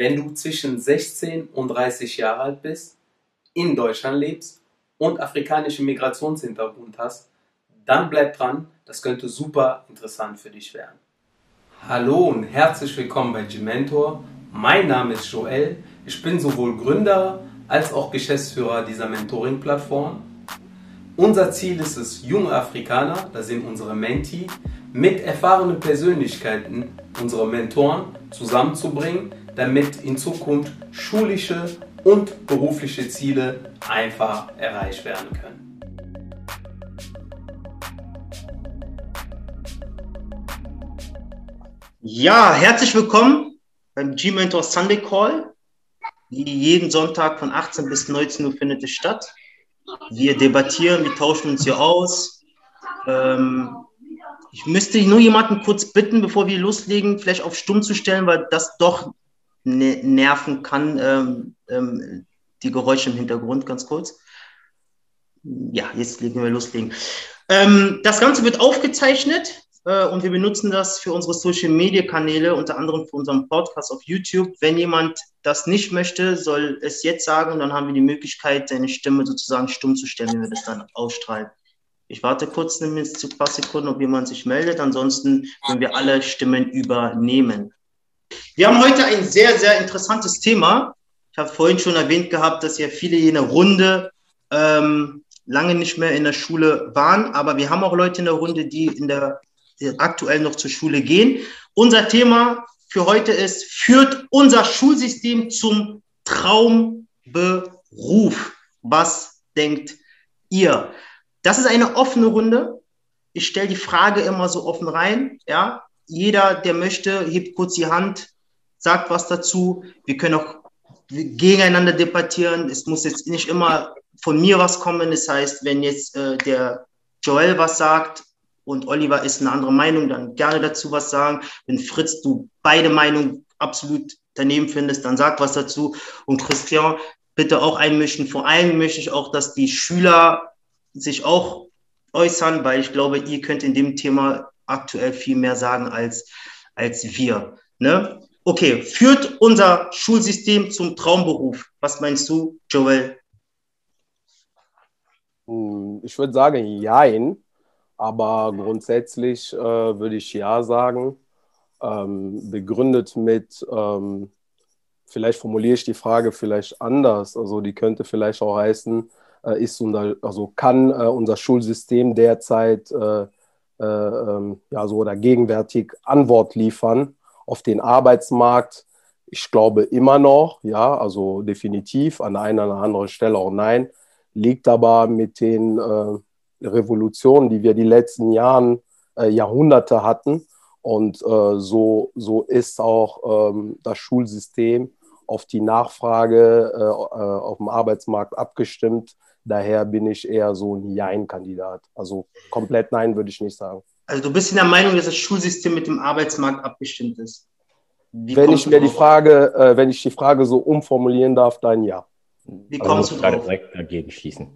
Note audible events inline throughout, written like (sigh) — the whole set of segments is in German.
Wenn du zwischen 16 und 30 Jahre alt bist, in Deutschland lebst und afrikanischen Migrationshintergrund hast, dann bleib dran, das könnte super interessant für dich werden. Hallo und herzlich willkommen bei G-Mentor. Mein Name ist Joel. Ich bin sowohl Gründer als auch Geschäftsführer dieser Mentoring-Plattform. Unser Ziel ist es, junge Afrikaner, das sind unsere Menti, mit erfahrenen Persönlichkeiten, unsere Mentoren, zusammenzubringen, damit in Zukunft schulische und berufliche Ziele einfach erreicht werden können. Ja, herzlich willkommen beim G-Mentor Sunday Call. Jeden Sonntag von 18 bis 19 Uhr findet es statt. Wir debattieren, wir tauschen uns hier aus. Ähm, ich müsste nur jemanden kurz bitten, bevor wir loslegen, vielleicht auf Stumm zu stellen, weil das doch nerven kann, ähm, ähm, die Geräusche im Hintergrund, ganz kurz. Ja, jetzt legen wir loslegen. Ähm, das Ganze wird aufgezeichnet äh, und wir benutzen das für unsere Social Media Kanäle, unter anderem für unseren Podcast auf YouTube. Wenn jemand das nicht möchte, soll es jetzt sagen und dann haben wir die Möglichkeit, seine Stimme sozusagen stumm zu stellen, wenn wir das dann ausstrahlen. Ich warte kurz ein paar Sekunden, ob jemand sich meldet. Ansonsten können wir alle Stimmen übernehmen. Wir haben heute ein sehr, sehr interessantes Thema. Ich habe vorhin schon erwähnt gehabt, dass ja viele der Runde ähm, lange nicht mehr in der Schule waren, aber wir haben auch Leute in der Runde, die in der die aktuell noch zur Schule gehen. Unser Thema für heute ist, führt unser Schulsystem zum Traumberuf? Was denkt ihr? Das ist eine offene Runde. Ich stelle die Frage immer so offen rein. Ja, jeder, der möchte, hebt kurz die Hand, sagt was dazu. Wir können auch gegeneinander debattieren. Es muss jetzt nicht immer von mir was kommen. Das heißt, wenn jetzt äh, der Joel was sagt und Oliver ist eine andere Meinung, dann gerne dazu was sagen. Wenn Fritz, du beide Meinungen absolut daneben findest, dann sag was dazu. Und Christian, bitte auch einmischen. Vor allem möchte ich auch, dass die Schüler sich auch äußern, weil ich glaube, ihr könnt in dem Thema aktuell viel mehr sagen als, als wir. Ne? Okay, führt unser Schulsystem zum Traumberuf? Was meinst du, Joel? Hm, ich würde sagen, jein. Aber grundsätzlich äh, würde ich ja sagen. Ähm, begründet mit, ähm, vielleicht formuliere ich die Frage vielleicht anders. Also die könnte vielleicht auch heißen, äh, ist unser, also kann äh, unser Schulsystem derzeit äh, ja, so oder gegenwärtig Antwort liefern auf den Arbeitsmarkt. Ich glaube immer noch, ja, also definitiv an einer oder anderen Stelle auch nein. Liegt aber mit den äh, Revolutionen, die wir die letzten Jahren, äh, Jahrhunderte hatten. Und äh, so, so ist auch ähm, das Schulsystem auf die Nachfrage äh, äh, auf dem Arbeitsmarkt abgestimmt. Daher bin ich eher so ein Jein-Kandidat. Also komplett Nein würde ich nicht sagen. Also du bist in der Meinung, dass das Schulsystem mit dem Arbeitsmarkt abgestimmt ist? Wie wenn ich mir die Frage, äh, wenn ich die Frage so umformulieren darf, dann ja. Wie also kommst du gerade direkt dagegen schießen?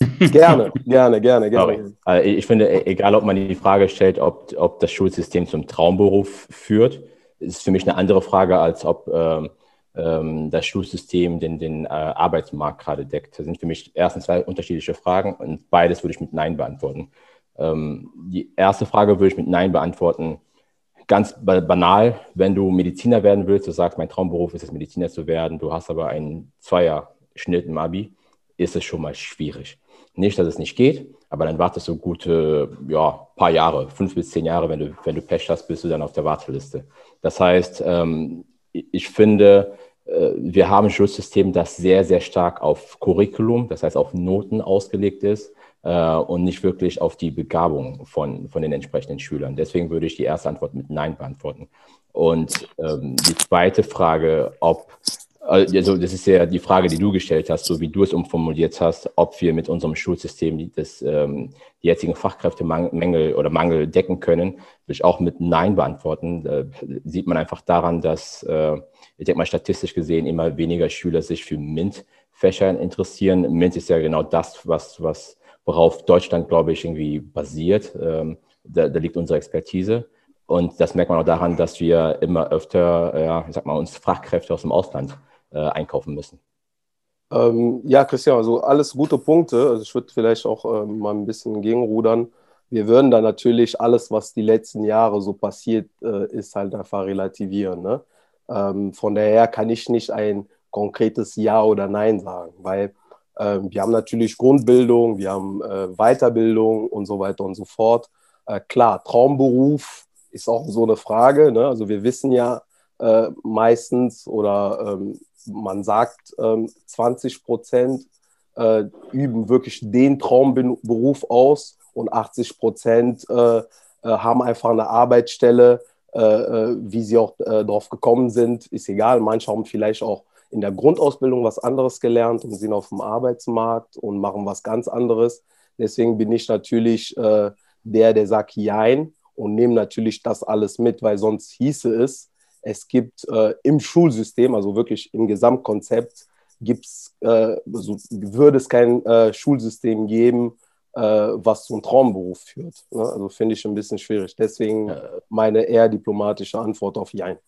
(laughs) gerne, gerne, gerne, gerne. Also ich finde, e-, egal ob man die Frage stellt, ob, ob das Schulsystem zum Traumberuf führt, ist für mich eine andere Frage, als ob ähm, das Schulsystem den, den äh, Arbeitsmarkt gerade deckt. Das sind für mich erstens zwei unterschiedliche Fragen und beides würde ich mit Nein beantworten. Ähm, die erste Frage würde ich mit Nein beantworten. Ganz banal, wenn du Mediziner werden willst, du sagst, mein Traumberuf ist es, Mediziner zu werden, du hast aber einen Zweier-Schnitt im Abi, ist es schon mal schwierig. Nicht, dass es nicht geht, aber dann wartest du gute, ja, paar Jahre, fünf bis zehn Jahre, wenn du, wenn du Pech hast, bist du dann auf der Warteliste. Das heißt, ähm, ich finde, wir haben ein Schulsystem, das sehr, sehr stark auf Curriculum, das heißt auf Noten ausgelegt ist äh, und nicht wirklich auf die Begabung von, von den entsprechenden Schülern. Deswegen würde ich die erste Antwort mit Nein beantworten. Und ähm, die zweite Frage, ob, äh, also das ist ja die Frage, die du gestellt hast, so wie du es umformuliert hast, ob wir mit unserem Schulsystem das, ähm, die jetzigen Fachkräftemangel oder Mangel decken können, würde ich auch mit Nein beantworten. Da sieht man einfach daran, dass, äh, ich denke mal, statistisch gesehen immer weniger Schüler sich für MINT-Fächern interessieren. MINT ist ja genau das, was, was worauf Deutschland, glaube ich, irgendwie basiert. Ähm, da, da, liegt unsere Expertise. Und das merkt man auch daran, dass wir immer öfter, ja, ich sag mal, uns Fachkräfte aus dem Ausland äh, einkaufen müssen. Ähm, ja, Christian, also alles gute Punkte. Also ich würde vielleicht auch ähm, mal ein bisschen gegenrudern. Wir würden da natürlich alles, was die letzten Jahre so passiert äh, ist, halt einfach relativieren. Ne? Ähm, von daher kann ich nicht ein konkretes Ja oder Nein sagen, weil äh, wir haben natürlich Grundbildung, wir haben äh, Weiterbildung und so weiter und so fort. Äh, klar, Traumberuf ist auch so eine Frage. Ne? Also wir wissen ja äh, meistens oder ähm, man sagt, 20 ähm, Prozent äh, üben wirklich den Traumberuf aus und 80 Prozent äh, haben einfach eine Arbeitsstelle, wie sie auch darauf gekommen sind, ist egal. Manche haben vielleicht auch in der Grundausbildung was anderes gelernt und sind auf dem Arbeitsmarkt und machen was ganz anderes. Deswegen bin ich natürlich äh, der, der sagt Jein und nehme natürlich das alles mit, weil sonst hieße es, es gibt äh, im Schulsystem, also wirklich im Gesamtkonzept, gibt's, äh, also würde es kein äh, Schulsystem geben, äh, was zum Traumberuf führt. Ne? Also finde ich ein bisschen schwierig. Deswegen meine eher diplomatische Antwort auf Jein.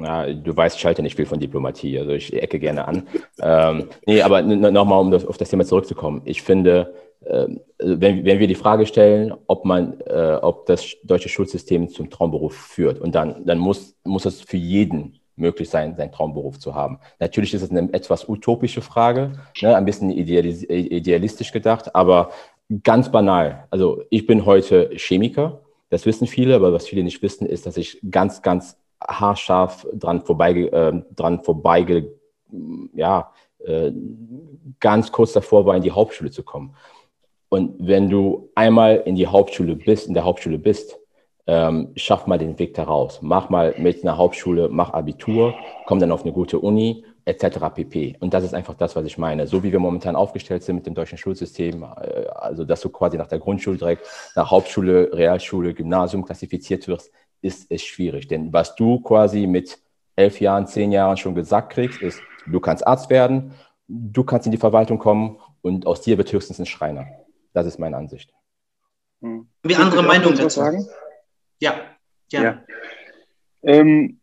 Ja, du weißt, ich halte nicht viel von Diplomatie, also ich ecke gerne an. (laughs) ähm, nee, aber nochmal, um das, auf das Thema zurückzukommen. Ich finde, äh, wenn, wenn wir die Frage stellen, ob man, äh, ob das deutsche Schulsystem zum Traumberuf führt, und dann, dann muss, muss es für jeden möglich sein, seinen Traumberuf zu haben. Natürlich ist es eine etwas utopische Frage, ne, ein bisschen idealis idealistisch gedacht, aber ganz banal. Also ich bin heute Chemiker, das wissen viele, aber was viele nicht wissen, ist, dass ich ganz, ganz haarscharf dran vorbeige, äh, dran vorbeige, ja, äh, ganz kurz davor war, in die Hauptschule zu kommen. Und wenn du einmal in die Hauptschule bist, in der Hauptschule bist, ähm, schaff mal den Weg da raus. Mach mal mit einer Hauptschule, mach Abitur, komm dann auf eine gute Uni, etc. pp. Und das ist einfach das, was ich meine. So wie wir momentan aufgestellt sind mit dem deutschen Schulsystem, äh, also dass du quasi nach der Grundschule direkt nach Hauptschule, Realschule, Gymnasium klassifiziert wirst, ist es schwierig. Denn was du quasi mit elf Jahren, zehn Jahren schon gesagt kriegst, ist, du kannst Arzt werden, du kannst in die Verwaltung kommen und aus dir wird höchstens ein Schreiner. Das ist meine Ansicht. Hm. Wie andere Meinung dazu? Sagen? Ja, gerne. Ja. Ähm,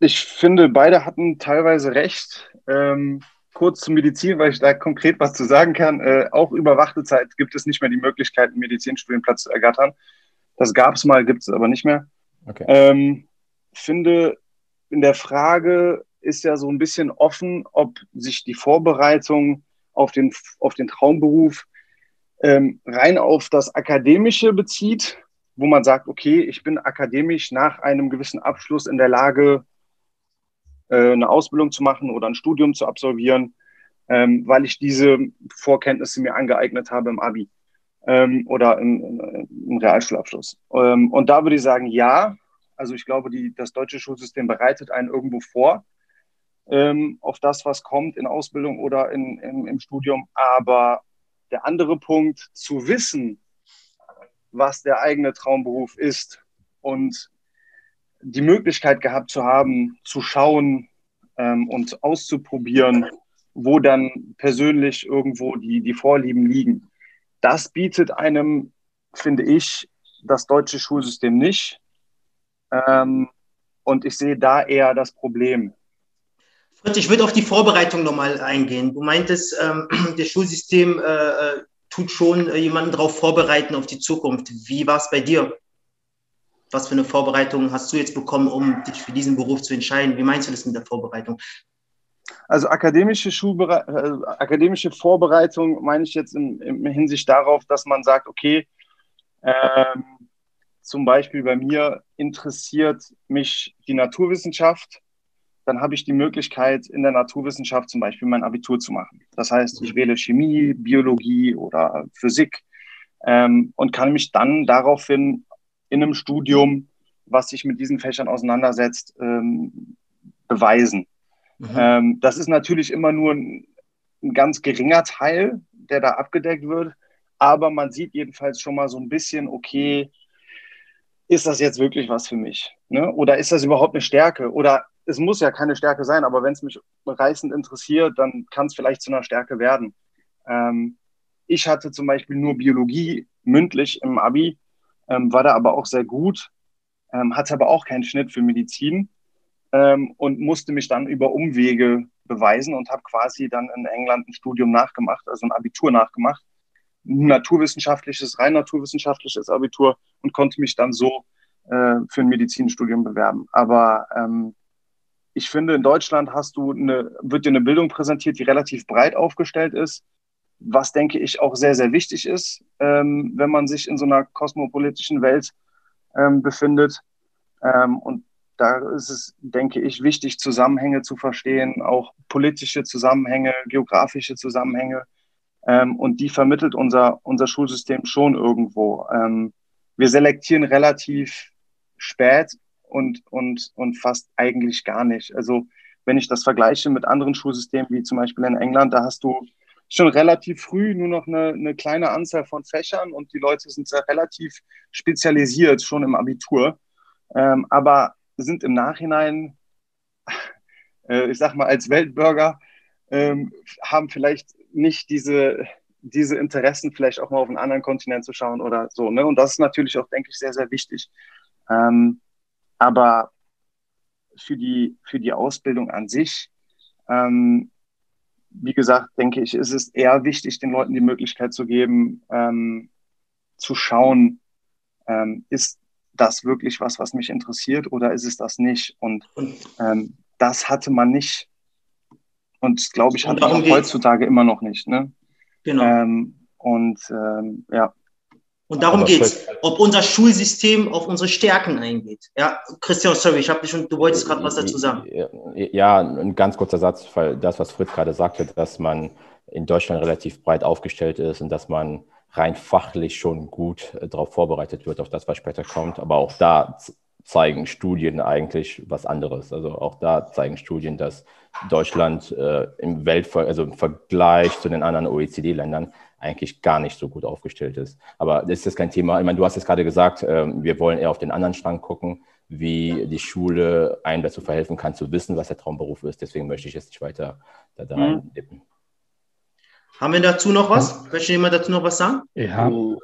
ich finde, beide hatten teilweise recht. Ähm, kurz zur Medizin, weil ich da konkret was zu sagen kann. Äh, auch über Wartezeit gibt es nicht mehr die Möglichkeit, einen Medizinstudienplatz zu ergattern. Das gab es mal, gibt es aber nicht mehr. Okay. Ähm, finde, in der Frage ist ja so ein bisschen offen, ob sich die Vorbereitung auf den, auf den Traumberuf ähm, rein auf das Akademische bezieht, wo man sagt, okay, ich bin akademisch nach einem gewissen Abschluss in der Lage, äh, eine Ausbildung zu machen oder ein Studium zu absolvieren, ähm, weil ich diese Vorkenntnisse mir angeeignet habe im Abi ähm, oder im, im Realschulabschluss. Ähm, und da würde ich sagen, ja. Also ich glaube, die, das deutsche Schulsystem bereitet einen irgendwo vor ähm, auf das, was kommt in Ausbildung oder in, in, im Studium. Aber der andere Punkt, zu wissen, was der eigene Traumberuf ist und die Möglichkeit gehabt zu haben, zu schauen ähm, und auszuprobieren, wo dann persönlich irgendwo die, die Vorlieben liegen das bietet einem, finde ich, das deutsche Schulsystem nicht. Ähm, und ich sehe da eher das Problem. Fritz, ich würde auf die Vorbereitung nochmal eingehen. Du meintest, ähm, (clears throat) das Schulsystem äh, äh, tut schon äh, jemanden darauf vorbereiten auf die Zukunft. Wie war es bei dir? Was für eine Vorbereitung hast du jetzt bekommen, um dich für diesen Beruf zu entscheiden? Wie meinst du das mit der Vorbereitung? Also akademische, Schulbere äh, akademische Vorbereitung meine ich jetzt in, in, Hinsicht darauf, dass man sagt, okay, ähm, zum Beispiel bei mir interessiert mich die Naturwissenschaft, dann habe ich die Möglichkeit, in der Naturwissenschaft zum Beispiel mein Abitur zu machen. Das heißt, ich wähle Chemie, Biologie oder Physik ähm, und kann mich dann daraufhin in einem Studium, was sich mit diesen Fächern auseinandersetzt, ähm, beweisen. Mhm. Ähm, das ist natürlich immer nur ein, ein ganz geringer Teil, der da abgedeckt wird. Aber man sieht jedenfalls schon mal so ein bisschen, okay, ist das jetzt wirklich was für mich? Ne? Oder ist das überhaupt eine Stärke? Oder es muss ja keine Stärke sein, aber wenn es mich reißend interessiert, dann kann es vielleicht zu einer Stärke werden. Ähm, ich hatte zum Beispiel nur Biologie mündlich im Abi, ähm, war da aber auch sehr gut ähm, hatte aber auch keinen Schnitt für Medizin ähm, und musste mich dann über Umwege beweisen und habe quasi dann in England ein Studium nachgemacht, also ein Abitur nachgemacht, ein naturwissenschaftliches, rein naturwissenschaftliches Abitur und konnte mich dann so äh, für ein Medizinstudium bewerben. Aber ähm, ich finde, in Deutschland hast du eine, wird dir eine Bildung präsentiert, die relativ breit aufgestellt ist, was denke ich auch sehr, sehr wichtig ist, ähm, wenn man sich in so einer kosmopolitischen Welt ähm, befindet. Ähm, und da ist es, denke ich, wichtig, Zusammenhänge zu verstehen, auch politische Zusammenhänge, geografische Zusammenhänge. Ähm, und die vermittelt unser, unser Schulsystem schon irgendwo. Ähm, wir selektieren relativ spät und, und, und fast eigentlich gar nicht. Also wenn ich das vergleiche mit anderen Schulsystemen, wie zum Beispiel in England, da hast du schon relativ früh nur noch eine, eine kleine Anzahl von Fächern und die Leute sind sehr relativ spezialisiert schon im Abitur, ähm, aber sind im Nachhinein, (laughs) äh, ich sag mal, als Weltbürger ähm, haben vielleicht nicht diese, diese Interessen, vielleicht auch mal auf einen anderen Kontinent zu schauen oder so. Ne? Und das ist natürlich auch, denke ich, sehr, sehr wichtig. Ähm, aber für die, für die Ausbildung an sich, ähm, wie gesagt, denke ich, ist es eher wichtig, den Leuten die Möglichkeit zu geben, ähm, zu schauen, ähm, ist das wirklich was, was mich interessiert oder ist es das nicht? Und ähm, das hatte man nicht. Und glaube ich, hat man auch heutzutage immer noch nicht. Ne? Genau. Ähm, und ähm, ja. Und darum geht es, ob unser Schulsystem auf unsere Stärken eingeht. Ja, Christian, sorry, ich habe dich schon, du wolltest gerade was dazu sagen. Ja, ein ganz kurzer Satz, weil das, was Fritz gerade sagte, dass man in Deutschland relativ breit aufgestellt ist und dass man rein fachlich schon gut äh, darauf vorbereitet wird, auf das, was später kommt. Aber auch da zeigen Studien eigentlich was anderes. Also auch da zeigen Studien, dass Deutschland äh, im Weltver also im Vergleich zu den anderen OECD-Ländern eigentlich gar nicht so gut aufgestellt ist. Aber das ist kein Thema. Ich meine, du hast es gerade gesagt, äh, wir wollen eher auf den anderen Strang gucken, wie die Schule einem dazu verhelfen kann, zu wissen, was der Traumberuf ist. Deswegen möchte ich jetzt nicht weiter da, da mhm. dippen. Haben wir dazu noch was? Möchte jemand dazu noch was sagen? Ja. Hallo.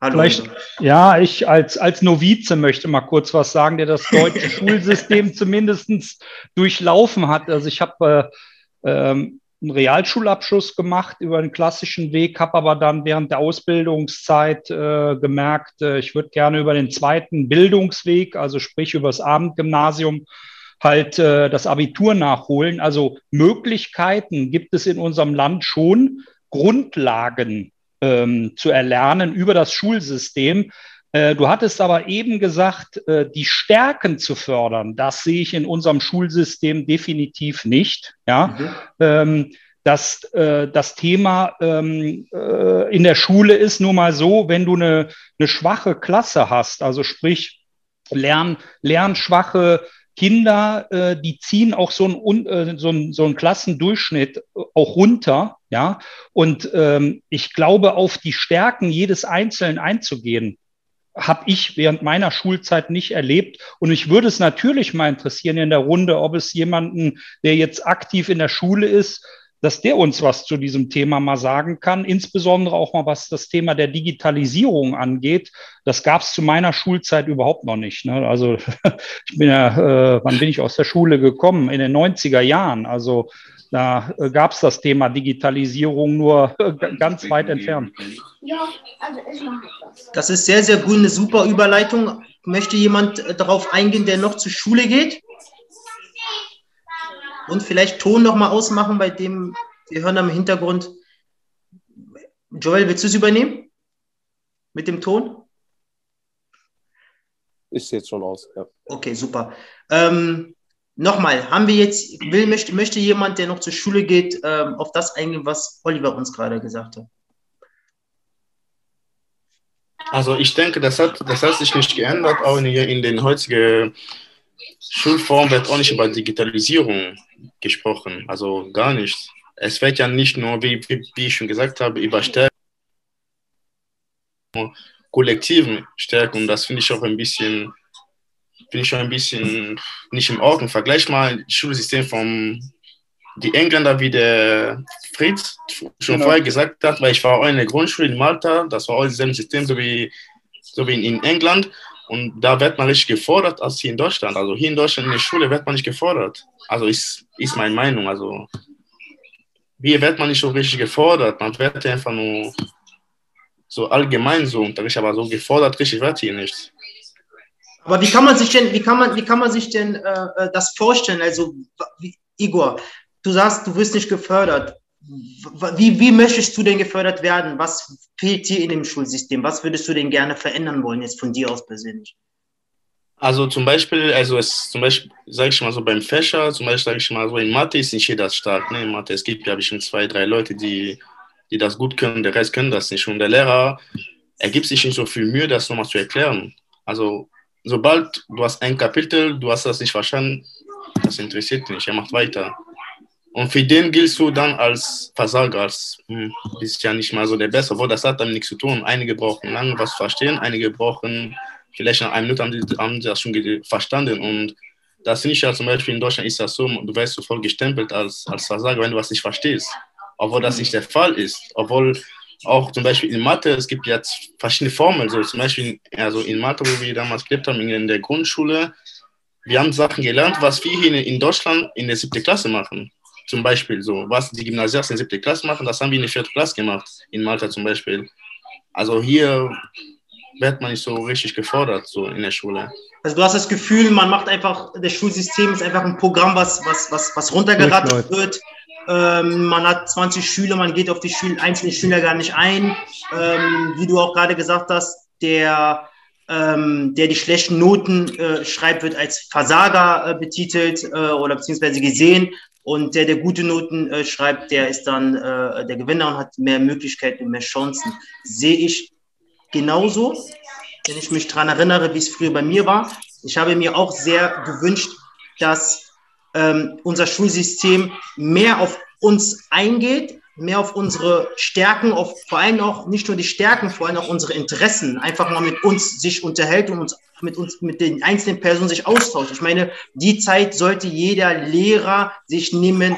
Vielleicht, ja, ich als, als Novize möchte mal kurz was sagen, der das deutsche (laughs) Schulsystem zumindest durchlaufen hat. Also ich habe äh, ähm, einen Realschulabschluss gemacht über den klassischen Weg, habe aber dann während der Ausbildungszeit äh, gemerkt, äh, ich würde gerne über den zweiten Bildungsweg, also sprich über das Abendgymnasium, halt äh, das Abitur nachholen. Also Möglichkeiten gibt es in unserem Land schon, Grundlagen ähm, zu erlernen über das Schulsystem. Äh, du hattest aber eben gesagt, äh, die Stärken zu fördern, das sehe ich in unserem Schulsystem definitiv nicht. Ja. Mhm. Ähm, das, äh, das Thema ähm, äh, in der Schule ist nun mal so, wenn du eine, eine schwache Klasse hast, also sprich lern, lernschwache Kinder, äh, die ziehen auch so einen, äh, so einen, so einen Klassendurchschnitt auch runter, ja. Und ähm, ich glaube, auf die Stärken jedes Einzelnen einzugehen, habe ich während meiner Schulzeit nicht erlebt. Und mich würde es natürlich mal interessieren in der Runde, ob es jemanden, der jetzt aktiv in der Schule ist, dass der uns was zu diesem Thema mal sagen kann, insbesondere auch mal was das Thema der Digitalisierung angeht. Das gab es zu meiner Schulzeit überhaupt noch nicht. Ne? Also (laughs) ich bin ja, äh, wann bin ich aus der Schule gekommen? In den 90er Jahren. Also da äh, gab es das Thema Digitalisierung nur äh, ganz weit entfernt. Ja, also ich mache das. Das ist sehr, sehr gut, eine super Überleitung. Möchte jemand äh, darauf eingehen, der noch zur Schule geht? Und vielleicht Ton noch mal ausmachen, bei dem wir hören am Hintergrund. Joel, willst du es übernehmen? Mit dem Ton? Ist jetzt schon aus, ja. Okay, super. Ähm, Nochmal, haben wir jetzt, will, möchte, möchte jemand, der noch zur Schule geht, ähm, auf das eingehen, was Oliver uns gerade gesagt hat? Also ich denke, das hat, das hat sich nicht geändert, auch in, den heutigen Schulformen wird auch nicht über Digitalisierung gesprochen, also gar nicht. Es wird ja nicht nur, wie, wie, wie ich schon gesagt habe, über Stärken, kollektiven Stärken. Das finde ich auch ein bisschen bin ich schon ein bisschen nicht im Ordnung. Vergleich mal das Schulsystem von die Engländer, wie der Fritz schon genau. vorher gesagt hat, weil ich war auch in der Grundschule in Malta, das war auch dasselbe System, so wie, so wie in England. Und da wird man richtig gefordert als hier in Deutschland. Also hier in Deutschland in der Schule wird man nicht gefordert. Also ist, ist meine Meinung. Also hier wird man nicht so richtig gefordert. Man wird einfach nur so allgemein so unterrichtet, aber so gefordert richtig wird hier nicht. Aber wie kann man sich denn, wie kann man, wie kann man sich denn äh, äh das vorstellen? Also, wie, Igor, du sagst, du wirst nicht gefördert. Wie, wie möchtest du denn gefördert werden? Was fehlt dir in dem Schulsystem? Was würdest du denn gerne verändern wollen, jetzt von dir aus persönlich? Also zum Beispiel, also es zum Beispiel, sage ich mal so beim Fächer, zum Beispiel sage ich mal so in Mathe ist nicht jeder stark. Ne? In Mathe, es gibt ja bestimmt zwei, drei Leute, die, die das gut können, der Rest können das nicht. Und der Lehrer ergibt sich nicht so viel Mühe, das nochmal zu erklären. Also sobald du hast ein Kapitel, du hast das nicht verstanden, das interessiert nicht, er macht weiter. Und für den giltst du dann als Versager, als hm, bist ja nicht mal so der Beste, obwohl das hat damit nichts zu tun. Einige brauchen lange was verstehen, einige brauchen vielleicht nach einer Minute haben die das schon verstanden. Und das finde ich ja zum Beispiel in Deutschland ist das so, du wirst sofort gestempelt als, als Versager, wenn du was nicht verstehst. Obwohl das nicht der Fall ist. Obwohl auch zum Beispiel in Mathe, es gibt jetzt verschiedene Formeln. So zum Beispiel also in Mathe, wo wir damals gelebt haben, in der Grundschule, wir haben Sachen gelernt, was wir hier in Deutschland in der siebten Klasse machen. Zum Beispiel so, was die Gymnasiasten in der siebten Klasse machen, das haben wir in der vierten Klasse gemacht, in Malta zum Beispiel. Also hier wird man nicht so richtig gefordert, so in der Schule. Also du hast das Gefühl, man macht einfach, das Schulsystem ist einfach ein Programm, was, was, was, was runtergerattert wird. Ähm, man hat 20 Schüler, man geht auf die Schül einzelnen Schüler gar nicht ein. Ähm, wie du auch gerade gesagt hast, der, ähm, der die schlechten Noten äh, schreibt, wird als Versager äh, betitelt äh, oder beziehungsweise gesehen. Und der, der gute Noten äh, schreibt, der ist dann äh, der Gewinner und hat mehr Möglichkeiten und mehr Chancen. Sehe ich genauso, wenn ich mich daran erinnere, wie es früher bei mir war. Ich habe mir auch sehr gewünscht, dass ähm, unser Schulsystem mehr auf uns eingeht, mehr auf unsere Stärken, auf vor allem auch nicht nur die Stärken, vor allem auch unsere Interessen, einfach mal mit uns sich unterhält und uns mit uns, mit den einzelnen Personen sich austauscht. Ich meine, die Zeit sollte jeder Lehrer sich nehmen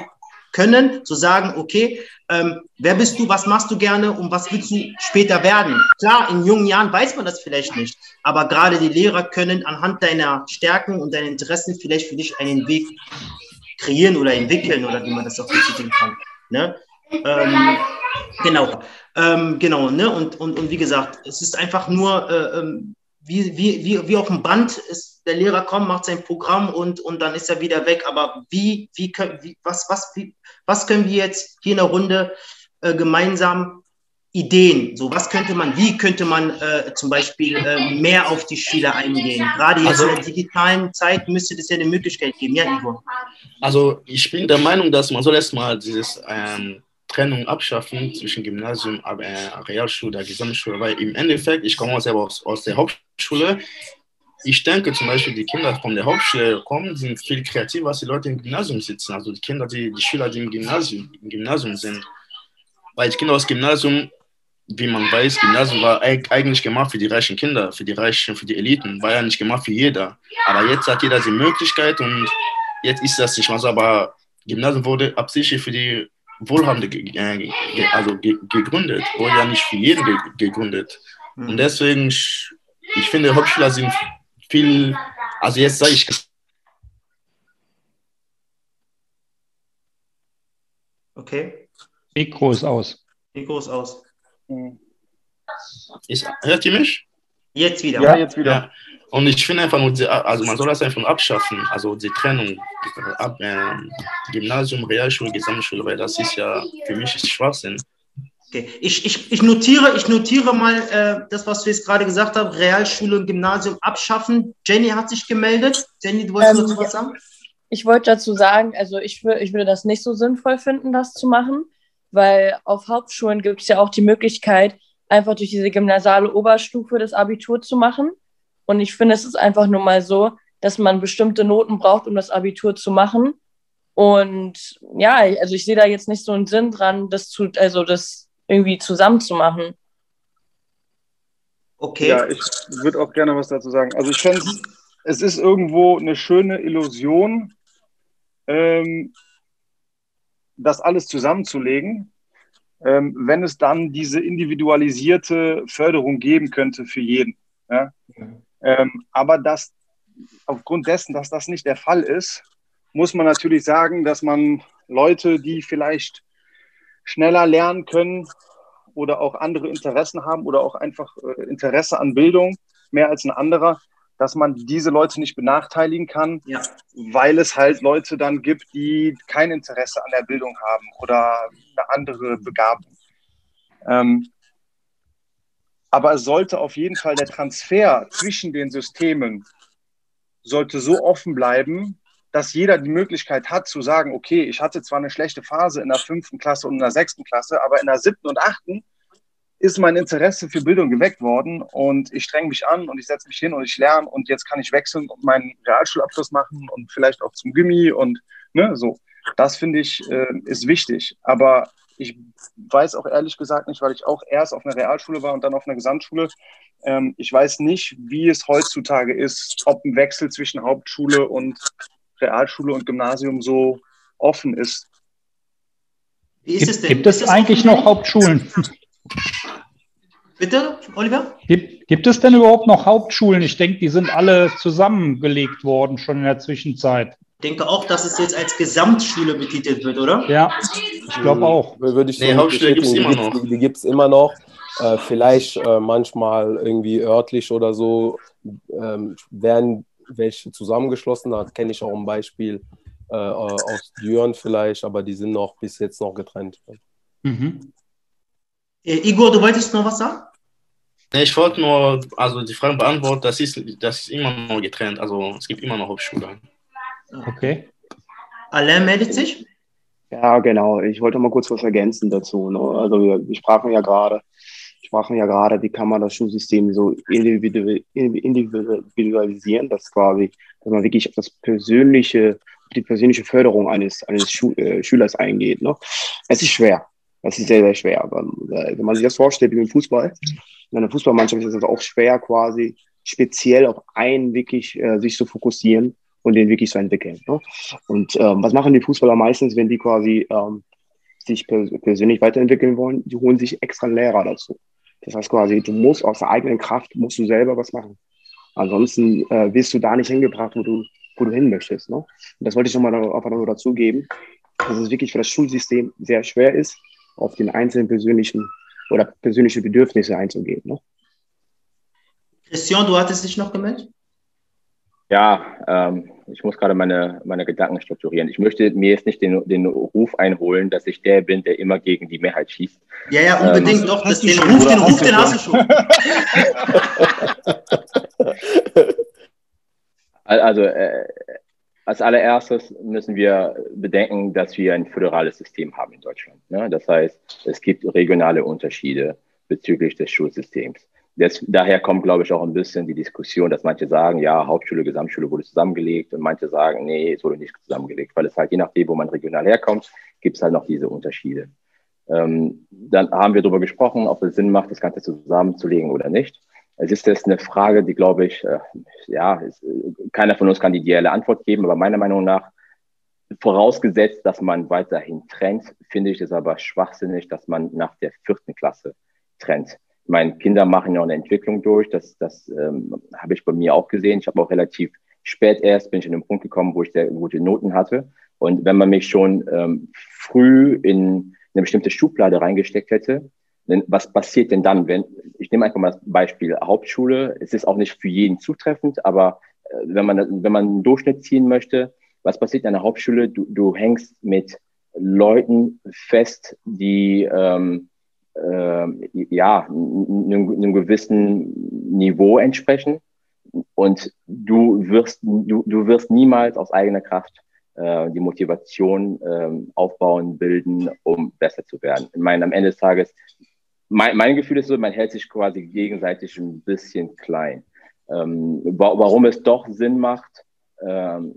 können, zu sagen, okay, ähm, wer bist du, was machst du gerne und was willst du später werden? Klar, in jungen Jahren weiß man das vielleicht nicht, aber gerade die Lehrer können anhand deiner Stärken und deiner Interessen vielleicht für dich einen Weg kreieren oder entwickeln oder wie man das auch betiteln kann. Ne? Ähm, genau, ähm, genau, ne? Und, und, und wie gesagt, es ist einfach nur äh, ähm, wie, wie, wie, wie auf dem Band ist, der Lehrer kommt, macht sein Programm und, und dann ist er wieder weg. Aber wie, wie, können, wie, was, was, wie, was können wir jetzt hier in der Runde äh, gemeinsam Ideen? So, was könnte man, wie könnte man äh, zum Beispiel äh, mehr auf die Schüler eingehen? Gerade jetzt also, in der digitalen Zeit müsste es ja eine Möglichkeit geben. Ja, Ivo. Also ich bin der Meinung, dass man soll erstmal dieses ähm, Trennung abschaffen zwischen Gymnasium, äh, Realschule, Gesamtschule, weil im Endeffekt, ich komme selber aus, aus der Hauptschule, ich denke zum Beispiel, die Kinder von der Hauptschule kommen, sind viel kreativer als die Leute im Gymnasium sitzen. Also die Kinder, die, die Schüler, die im Gymnasium, im Gymnasium sind. Weil die Kinder aus Gymnasium, wie man weiß, Gymnasium war eigentlich gemacht für die reichen Kinder, für die Reichen, für die Eliten, war ja nicht gemacht für jeder. Aber jetzt hat jeder die Möglichkeit und jetzt ist das nicht so. Aber Gymnasium wurde absichtlich für die Wohlhabende äh, also gegründet, wurde ja nicht für jeden gegründet. Und hm. deswegen, ich finde, Hauptschüler sind viel, also jetzt sage ich. Okay. Mikro ist aus. Mikro ist aus. Ist, hört ihr mich? Jetzt wieder. Ja, jetzt wieder. Ja. Und ich finde einfach nur, also man soll das einfach abschaffen, also die Trennung, ab, äh, Gymnasium, Realschule, Gesamtschule, weil das ist ja für mich ist Schwachsinn. Okay. Ich, ich, ich, notiere, ich notiere mal äh, das, was du jetzt gerade gesagt hast, Realschule und Gymnasium abschaffen. Jenny hat sich gemeldet. Jenny, du wolltest ähm, dazu was sagen? Ich wollte dazu sagen, also ich, ich würde das nicht so sinnvoll finden, das zu machen, weil auf Hauptschulen gibt es ja auch die Möglichkeit, einfach durch diese gymnasiale Oberstufe das Abitur zu machen. Und ich finde, es ist einfach nur mal so, dass man bestimmte Noten braucht, um das Abitur zu machen. Und ja, also ich sehe da jetzt nicht so einen Sinn dran, das zu, also das irgendwie zusammenzumachen. Okay. Ja, ich würde auch gerne was dazu sagen. Also ich fände es ist irgendwo eine schöne Illusion, ähm, das alles zusammenzulegen, ähm, wenn es dann diese individualisierte Förderung geben könnte für jeden. Ja? Ähm, aber dass aufgrund dessen, dass das nicht der Fall ist, muss man natürlich sagen, dass man Leute, die vielleicht schneller lernen können oder auch andere Interessen haben oder auch einfach äh, Interesse an Bildung mehr als ein anderer, dass man diese Leute nicht benachteiligen kann, ja. weil es halt Leute dann gibt, die kein Interesse an der Bildung haben oder eine andere Begabung. Ähm, aber es sollte auf jeden Fall der Transfer zwischen den Systemen sollte so offen bleiben, dass jeder die Möglichkeit hat zu sagen, okay, ich hatte zwar eine schlechte Phase in der fünften Klasse und in der sechsten Klasse, aber in der siebten und achten ist mein Interesse für Bildung geweckt worden und ich streng mich an und ich setze mich hin und ich lerne und jetzt kann ich wechseln und meinen Realschulabschluss machen und vielleicht auch zum Gimmi und ne, so. Das finde ich äh, ist wichtig. Aber ich weiß auch ehrlich gesagt nicht, weil ich auch erst auf einer Realschule war und dann auf einer Gesamtschule. Ähm, ich weiß nicht, wie es heutzutage ist, ob ein Wechsel zwischen Hauptschule und Realschule und Gymnasium so offen ist. Wie ist gibt, es denn? Gibt es eigentlich noch Hauptschulen? Bitte, Oliver? Gibt, gibt es denn überhaupt noch Hauptschulen? Ich denke, die sind alle zusammengelegt worden schon in der Zwischenzeit. Ich denke auch, dass es jetzt als Gesamtschule betitelt wird, oder? Ja, ich glaube auch. Würde ich nee, Hauptschule gibt es immer noch. Die, die gibt es immer noch. Äh, vielleicht äh, manchmal irgendwie örtlich oder so ähm, werden welche zusammengeschlossen. Da kenne ich auch ein Beispiel äh, aus Düren vielleicht, aber die sind noch bis jetzt noch getrennt. Mhm. Äh, Igor, du wolltest noch was sagen? Ich wollte nur, also die Frage beantworten, das ist, das ist immer noch getrennt. Also es gibt immer noch Hauptschulen. Okay. Alain meldet sich? Ja, genau. Ich wollte mal kurz was ergänzen dazu. Ne? Also wir, wir sprachen ja gerade, sprachen ja gerade, wie kann man das Schulsystem so individualisieren, dass quasi, dass man wirklich auf das persönliche, die persönliche Förderung eines, eines Schu äh, Schülers eingeht. Ne? Es ist schwer. Das ist sehr, sehr schwer. Aber äh, wenn man sich das vorstellt wie im Fußball, in einer Fußballmannschaft ist es auch schwer, quasi speziell auf einen wirklich äh, sich zu fokussieren und den wirklich zu entwickeln. Ne? Und ähm, was machen die Fußballer meistens, wenn die quasi ähm, sich pers persönlich weiterentwickeln wollen? Die holen sich extra Lehrer dazu. Das heißt quasi, du musst aus der eigenen Kraft, musst du selber was machen. Ansonsten äh, wirst du da nicht hingebracht, wo du, wo du hin möchtest. Ne? Und das wollte ich nochmal einfach nur dazugeben, dass es wirklich für das Schulsystem sehr schwer ist, auf den einzelnen persönlichen oder persönliche Bedürfnisse einzugehen. Ne? Christian, du hattest dich noch gemeldet? Ja, ähm, ich muss gerade meine, meine Gedanken strukturieren. Ich möchte mir jetzt nicht den, den Ruf einholen, dass ich der bin, der immer gegen die Mehrheit schießt. Ja, ja, unbedingt. Ähm, doch, das, den, Ruf, den Ruf, den hast du schon. (laughs) also, äh, als allererstes müssen wir bedenken, dass wir ein föderales System haben in Deutschland. Ne? Das heißt, es gibt regionale Unterschiede bezüglich des Schulsystems. Das, daher kommt, glaube ich, auch ein bisschen die Diskussion, dass manche sagen, ja, Hauptschule, Gesamtschule wurde zusammengelegt und manche sagen, nee, es wurde nicht zusammengelegt, weil es halt je nachdem, wo man regional herkommt, gibt es halt noch diese Unterschiede. Ähm, dann haben wir darüber gesprochen, ob es Sinn macht, das Ganze zusammenzulegen oder nicht. Es ist jetzt eine Frage, die, glaube ich, äh, ja, ist, keiner von uns kann die ideale Antwort geben, aber meiner Meinung nach, vorausgesetzt, dass man weiterhin trennt, finde ich es aber schwachsinnig, dass man nach der vierten Klasse trennt. Meine Kinder machen ja auch eine Entwicklung durch, das, das ähm, habe ich bei mir auch gesehen. Ich habe auch relativ spät erst, bin ich in den Punkt gekommen, wo ich sehr gute Noten hatte. Und wenn man mich schon ähm, früh in eine bestimmte Schublade reingesteckt hätte, was passiert denn dann, wenn, ich nehme einfach mal das Beispiel Hauptschule, es ist auch nicht für jeden zutreffend, aber äh, wenn man, wenn man einen Durchschnitt ziehen möchte, was passiert in einer Hauptschule? Du, du hängst mit Leuten fest, die ähm, äh, ja einem, einem gewissen Niveau entsprechen und du wirst du, du wirst niemals aus eigener Kraft äh, die Motivation äh, aufbauen, bilden, um besser zu werden. Ich meine, am Ende des Tages mein, mein Gefühl ist so, man hält sich quasi gegenseitig ein bisschen klein. Ähm, warum es doch Sinn macht, ähm,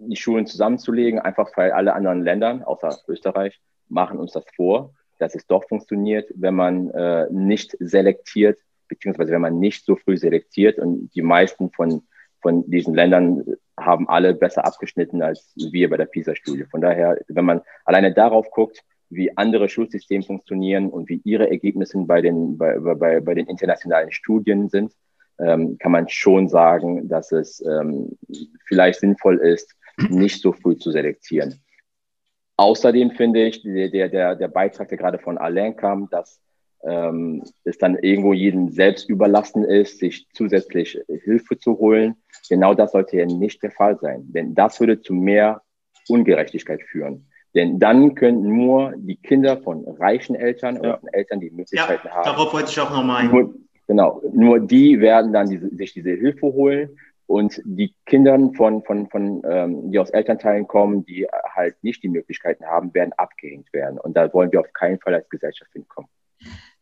die Schulen zusammenzulegen, einfach weil alle anderen Länder, außer Österreich, machen uns das vor, dass es doch funktioniert, wenn man äh, nicht selektiert, beziehungsweise wenn man nicht so früh selektiert. Und die meisten von, von diesen Ländern haben alle besser abgeschnitten als wir bei der PISA-Studie. Von daher, wenn man alleine darauf guckt, wie andere Schulsysteme funktionieren und wie ihre Ergebnisse bei den, bei, bei, bei den internationalen Studien sind, ähm, kann man schon sagen, dass es ähm, vielleicht sinnvoll ist, nicht so früh zu selektieren. Außerdem finde ich, der, der, der Beitrag, der gerade von Alain kam, dass ähm, es dann irgendwo jedem selbst überlassen ist, sich zusätzlich Hilfe zu holen. Genau das sollte ja nicht der Fall sein, denn das würde zu mehr Ungerechtigkeit führen. Denn dann könnten nur die Kinder von reichen Eltern ja. oder Eltern, die Möglichkeiten ja, haben. Darauf wollte ich auch nochmal ein. Nur, genau, nur die werden dann diese, sich diese Hilfe holen und die Kindern von, von, von ähm, die aus Elternteilen kommen, die halt nicht die Möglichkeiten haben, werden abgehängt werden. Und da wollen wir auf keinen Fall als Gesellschaft hinkommen.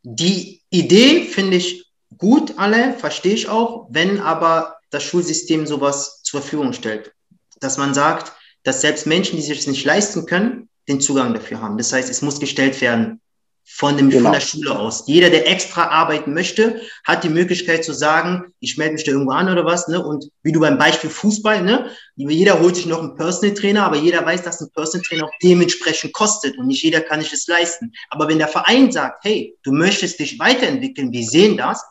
Die Idee finde ich gut, alle, verstehe ich auch, wenn aber das Schulsystem sowas zur Verfügung stellt. Dass man sagt, dass selbst Menschen, die sich das nicht leisten können, den Zugang dafür haben. Das heißt, es muss gestellt werden von, dem, genau. von der Schule aus. Jeder, der extra arbeiten möchte, hat die Möglichkeit zu sagen, ich melde mich da irgendwo an oder was. Ne? Und wie du beim Beispiel Fußball, ne? jeder holt sich noch einen Personal Trainer, aber jeder weiß, dass ein Personal Trainer auch dementsprechend kostet und nicht jeder kann sich das leisten. Aber wenn der Verein sagt, hey, du möchtest dich weiterentwickeln, wir sehen das,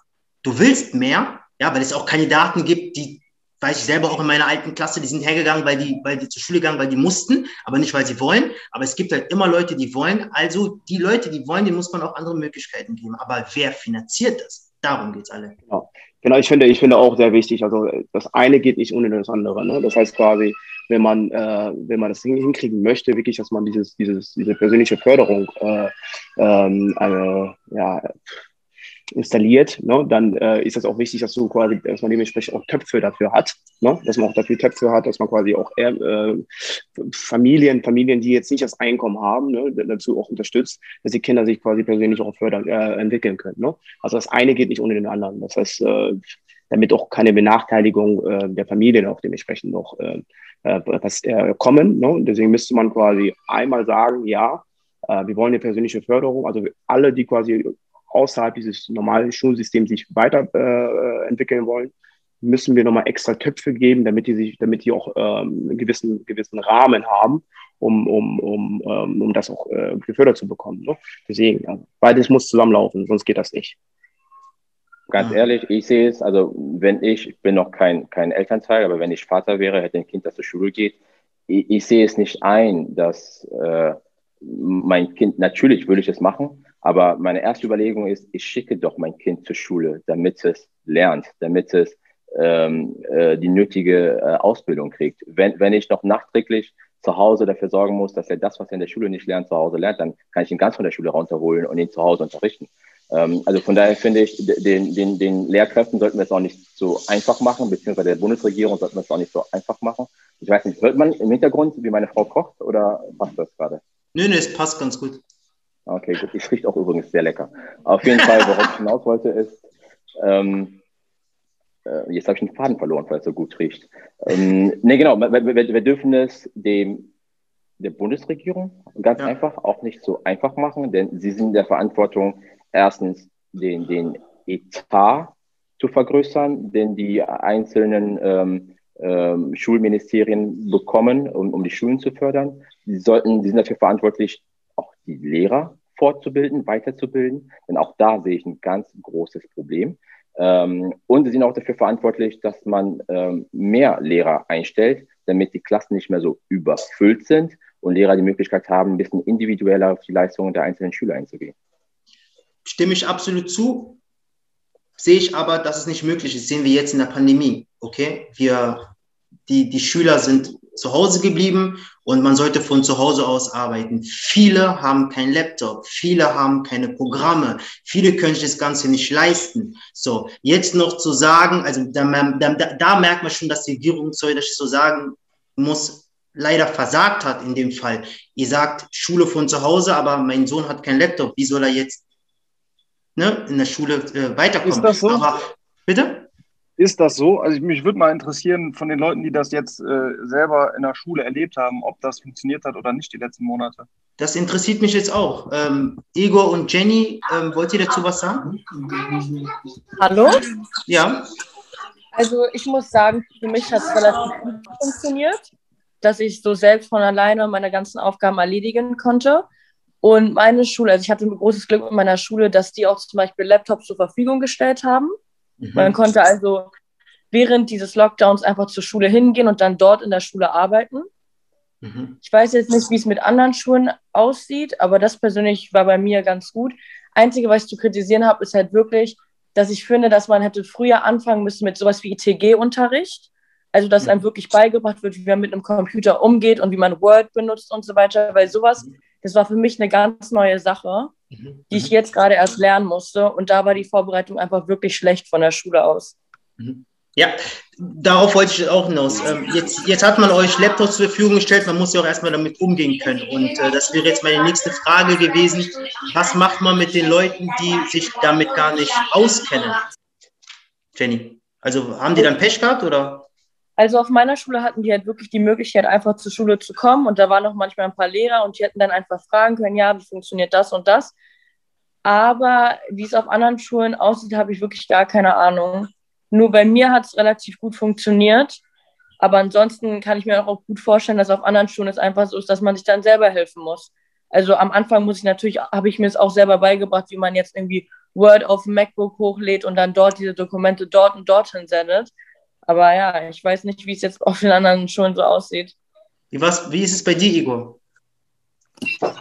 du willst mehr, ja, weil es auch Kandidaten gibt, die weiß ich selber auch in meiner alten Klasse, die sind hergegangen, weil die, weil die zur Schule gegangen, weil die mussten, aber nicht, weil sie wollen. Aber es gibt halt immer Leute, die wollen. Also die Leute, die wollen, denen muss man auch andere Möglichkeiten geben. Aber wer finanziert das? Darum geht es alle. Genau. genau, ich finde, ich finde auch sehr wichtig. Also das eine geht nicht ohne das andere. Ne? Das heißt quasi, wenn man, äh, wenn man das hinkriegen möchte, wirklich, dass man dieses, dieses, diese persönliche Förderung äh, ähm, äh, ja, installiert, ne, dann äh, ist das auch wichtig, dass du quasi, dass man dementsprechend auch Töpfe dafür hat, ne, dass man auch dafür Töpfe hat, dass man quasi auch äh, Familien, Familien, die jetzt nicht das Einkommen haben, ne, dazu auch unterstützt, dass die Kinder sich quasi persönlich auch fördern, äh, entwickeln können. Ne? Also das eine geht nicht ohne den anderen. Das heißt, äh, damit auch keine Benachteiligung äh, der Familien auch dementsprechend noch äh, äh, was, äh, kommen. Ne? Deswegen müsste man quasi einmal sagen, ja, äh, wir wollen eine persönliche Förderung, also alle, die quasi außerhalb dieses normalen Schulsystems sich weiterentwickeln äh, wollen, müssen wir nochmal extra Töpfe geben, damit die sich, damit die auch ähm, einen gewissen, gewissen Rahmen haben, um, um, um, um, um das auch äh, gefördert zu bekommen. Ne? Deswegen, ja, beides muss zusammenlaufen, sonst geht das nicht. Ganz ehrlich, ich sehe es, also wenn ich, ich bin noch kein, kein Elternteil, aber wenn ich Vater wäre, hätte ein Kind, das zur Schule geht, ich, ich sehe es nicht ein, dass äh, mein Kind, natürlich würde ich es machen, aber meine erste Überlegung ist, ich schicke doch mein Kind zur Schule, damit es lernt, damit es ähm, äh, die nötige äh, Ausbildung kriegt. Wenn, wenn ich noch nachträglich zu Hause dafür sorgen muss, dass er das, was er in der Schule nicht lernt, zu Hause lernt, dann kann ich ihn ganz von der Schule runterholen und ihn zu Hause unterrichten. Ähm, also von daher finde ich, den, den, den Lehrkräften sollten wir es auch nicht so einfach machen, beziehungsweise der Bundesregierung sollten wir es auch nicht so einfach machen. Ich weiß nicht, hört man im Hintergrund, wie meine Frau kocht oder passt das gerade? Nö, nö, es passt ganz gut. Okay, gut. Es riecht auch übrigens sehr lecker. Auf jeden Fall, worauf ich hinaus wollte, ist, ähm, äh, jetzt habe ich den Faden verloren, weil es so gut riecht. Ähm, nee, genau, wir, wir, wir dürfen es dem der Bundesregierung ganz ja. einfach auch nicht so einfach machen, denn sie sind der Verantwortung, erstens den, den Etat zu vergrößern, den die einzelnen ähm, ähm, Schulministerien bekommen, um, um die Schulen zu fördern. Sie sollten, sie sind dafür verantwortlich, die Lehrer fortzubilden, weiterzubilden. Denn auch da sehe ich ein ganz großes Problem. Ähm, und sie sind auch dafür verantwortlich, dass man ähm, mehr Lehrer einstellt, damit die Klassen nicht mehr so überfüllt sind und Lehrer die Möglichkeit haben, ein bisschen individueller auf die Leistungen der einzelnen Schüler einzugehen. Stimme ich absolut zu. Sehe ich aber, dass es nicht möglich ist. Sehen wir jetzt in der Pandemie. Okay, wir, die, die Schüler sind zu Hause geblieben und man sollte von zu Hause aus arbeiten. Viele haben kein Laptop, viele haben keine Programme, viele können sich das Ganze nicht leisten. So, jetzt noch zu sagen, also da, da, da merkt man schon, dass die Regierung, soll das so sagen muss, leider versagt hat in dem Fall. Ihr sagt Schule von zu Hause, aber mein Sohn hat kein Laptop. Wie soll er jetzt ne, in der Schule äh, weiterkommen? Ist das so? Aber? Ist das so? Also mich würde mal interessieren von den Leuten, die das jetzt äh, selber in der Schule erlebt haben, ob das funktioniert hat oder nicht die letzten Monate. Das interessiert mich jetzt auch. Ähm, Igor und Jenny, ähm, wollt ihr dazu was sagen? Hallo? Ja. Also ich muss sagen, für mich hat es relativ gut funktioniert, dass ich so selbst von alleine meine ganzen Aufgaben erledigen konnte. Und meine Schule, also ich hatte ein großes Glück mit meiner Schule, dass die auch zum Beispiel Laptops zur Verfügung gestellt haben Mhm. Man konnte also während dieses Lockdowns einfach zur Schule hingehen und dann dort in der Schule arbeiten. Mhm. Ich weiß jetzt nicht, wie es mit anderen Schulen aussieht, aber das persönlich war bei mir ganz gut. Einzige, was ich zu kritisieren habe, ist halt wirklich, dass ich finde, dass man hätte früher anfangen müssen mit sowas wie ITG-Unterricht. Also, dass einem wirklich beigebracht wird, wie man mit einem Computer umgeht und wie man Word benutzt und so weiter, weil sowas, das war für mich eine ganz neue Sache, mhm. die ich jetzt gerade erst lernen musste. Und da war die Vorbereitung einfach wirklich schlecht von der Schule aus. Mhm. Ja, darauf wollte ich auch hinaus. Ähm, jetzt, jetzt hat man euch Laptops zur Verfügung gestellt, man muss ja auch erstmal damit umgehen können. Und äh, das wäre jetzt meine nächste Frage gewesen. Was macht man mit den Leuten, die sich damit gar nicht auskennen? Jenny, also haben die dann Pech gehabt oder? Also auf meiner Schule hatten die halt wirklich die Möglichkeit, einfach zur Schule zu kommen und da waren auch manchmal ein paar Lehrer und die hätten dann einfach fragen können, ja, wie funktioniert das und das. Aber wie es auf anderen Schulen aussieht, habe ich wirklich gar keine Ahnung. Nur bei mir hat es relativ gut funktioniert. Aber ansonsten kann ich mir auch gut vorstellen, dass auf anderen Schulen es einfach so ist, dass man sich dann selber helfen muss. Also am Anfang muss ich natürlich, habe ich mir es auch selber beigebracht, wie man jetzt irgendwie Word auf MacBook hochlädt und dann dort diese Dokumente dort und dorthin sendet. Aber ja, ich weiß nicht, wie es jetzt auf den anderen Schulen so aussieht. Wie, was, wie ist es bei dir, Igor?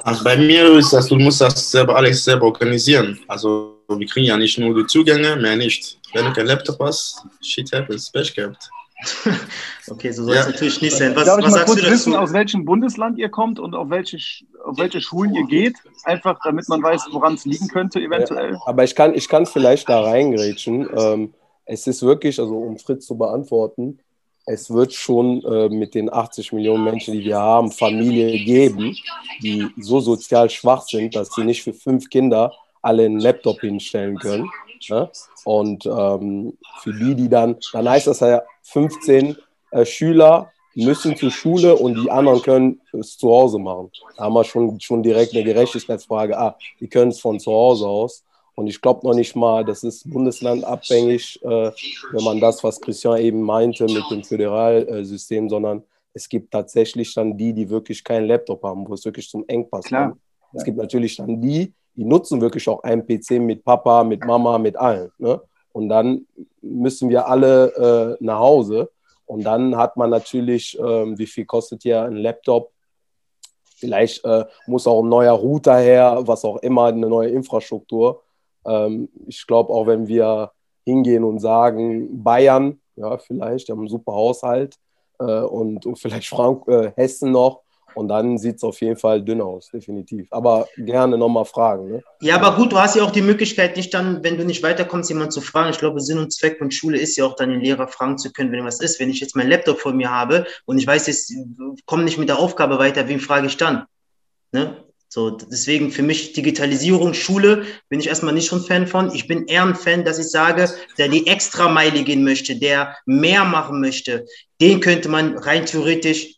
Also bei mir ist das, du musst das selber alles selber organisieren. Also wir kriegen ja nicht nur die Zugänge, mehr nicht. Wenn du kein Laptop hast, shit happens, Pech gehabt. (laughs) okay, so soll es ja. natürlich nicht sein. Was, Darf ich was mal kurz wissen, aus welchem Bundesland ihr kommt und auf welche, auf welche Schulen ihr geht? Einfach, damit man weiß, woran es liegen könnte, eventuell. Ja, aber ich kann, ich kann vielleicht da reingrätschen. Ähm, es ist wirklich, also um Fritz zu beantworten, es wird schon äh, mit den 80 Millionen Menschen, die wir haben, Familien geben, die so sozial schwach sind, dass sie nicht für fünf Kinder alle einen Laptop hinstellen können. Ne? Und ähm, für die, die dann, dann heißt das ja 15 äh, Schüler müssen zur Schule und die anderen können es zu Hause machen. Da haben wir schon, schon direkt eine Gerechtigkeitsfrage. Ah, die können es von zu Hause aus. Und ich glaube noch nicht mal, das ist bundeslandabhängig, äh, wenn man das, was Christian eben meinte mit dem Föderalsystem, sondern es gibt tatsächlich dann die, die wirklich keinen Laptop haben, wo es wirklich zum Engpass kommt. Es gibt natürlich dann die, die nutzen wirklich auch einen PC mit Papa, mit Mama, mit allen. Ne? Und dann müssen wir alle äh, nach Hause. Und dann hat man natürlich, äh, wie viel kostet hier ein Laptop? Vielleicht äh, muss auch ein neuer Router her, was auch immer, eine neue Infrastruktur. Ähm, ich glaube, auch wenn wir hingehen und sagen, Bayern, ja, vielleicht, die haben einen super Haushalt äh, und, und, vielleicht Frank äh, Hessen noch, und dann sieht es auf jeden Fall dünn aus, definitiv. Aber gerne nochmal fragen. Ne? Ja, aber gut, du hast ja auch die Möglichkeit, nicht dann, wenn du nicht weiterkommst, jemanden zu fragen. Ich glaube, Sinn und Zweck von Schule ist ja auch dann den Lehrer fragen zu können, wenn was ist. Wenn ich jetzt meinen Laptop vor mir habe und ich weiß, jetzt komme nicht mit der Aufgabe weiter, wen frage ich dann? Ne? So, deswegen für mich Digitalisierung, Schule, bin ich erstmal nicht schon Fan von. Ich bin eher ein Fan, dass ich sage, der die extra Meile gehen möchte, der mehr machen möchte, den könnte man rein theoretisch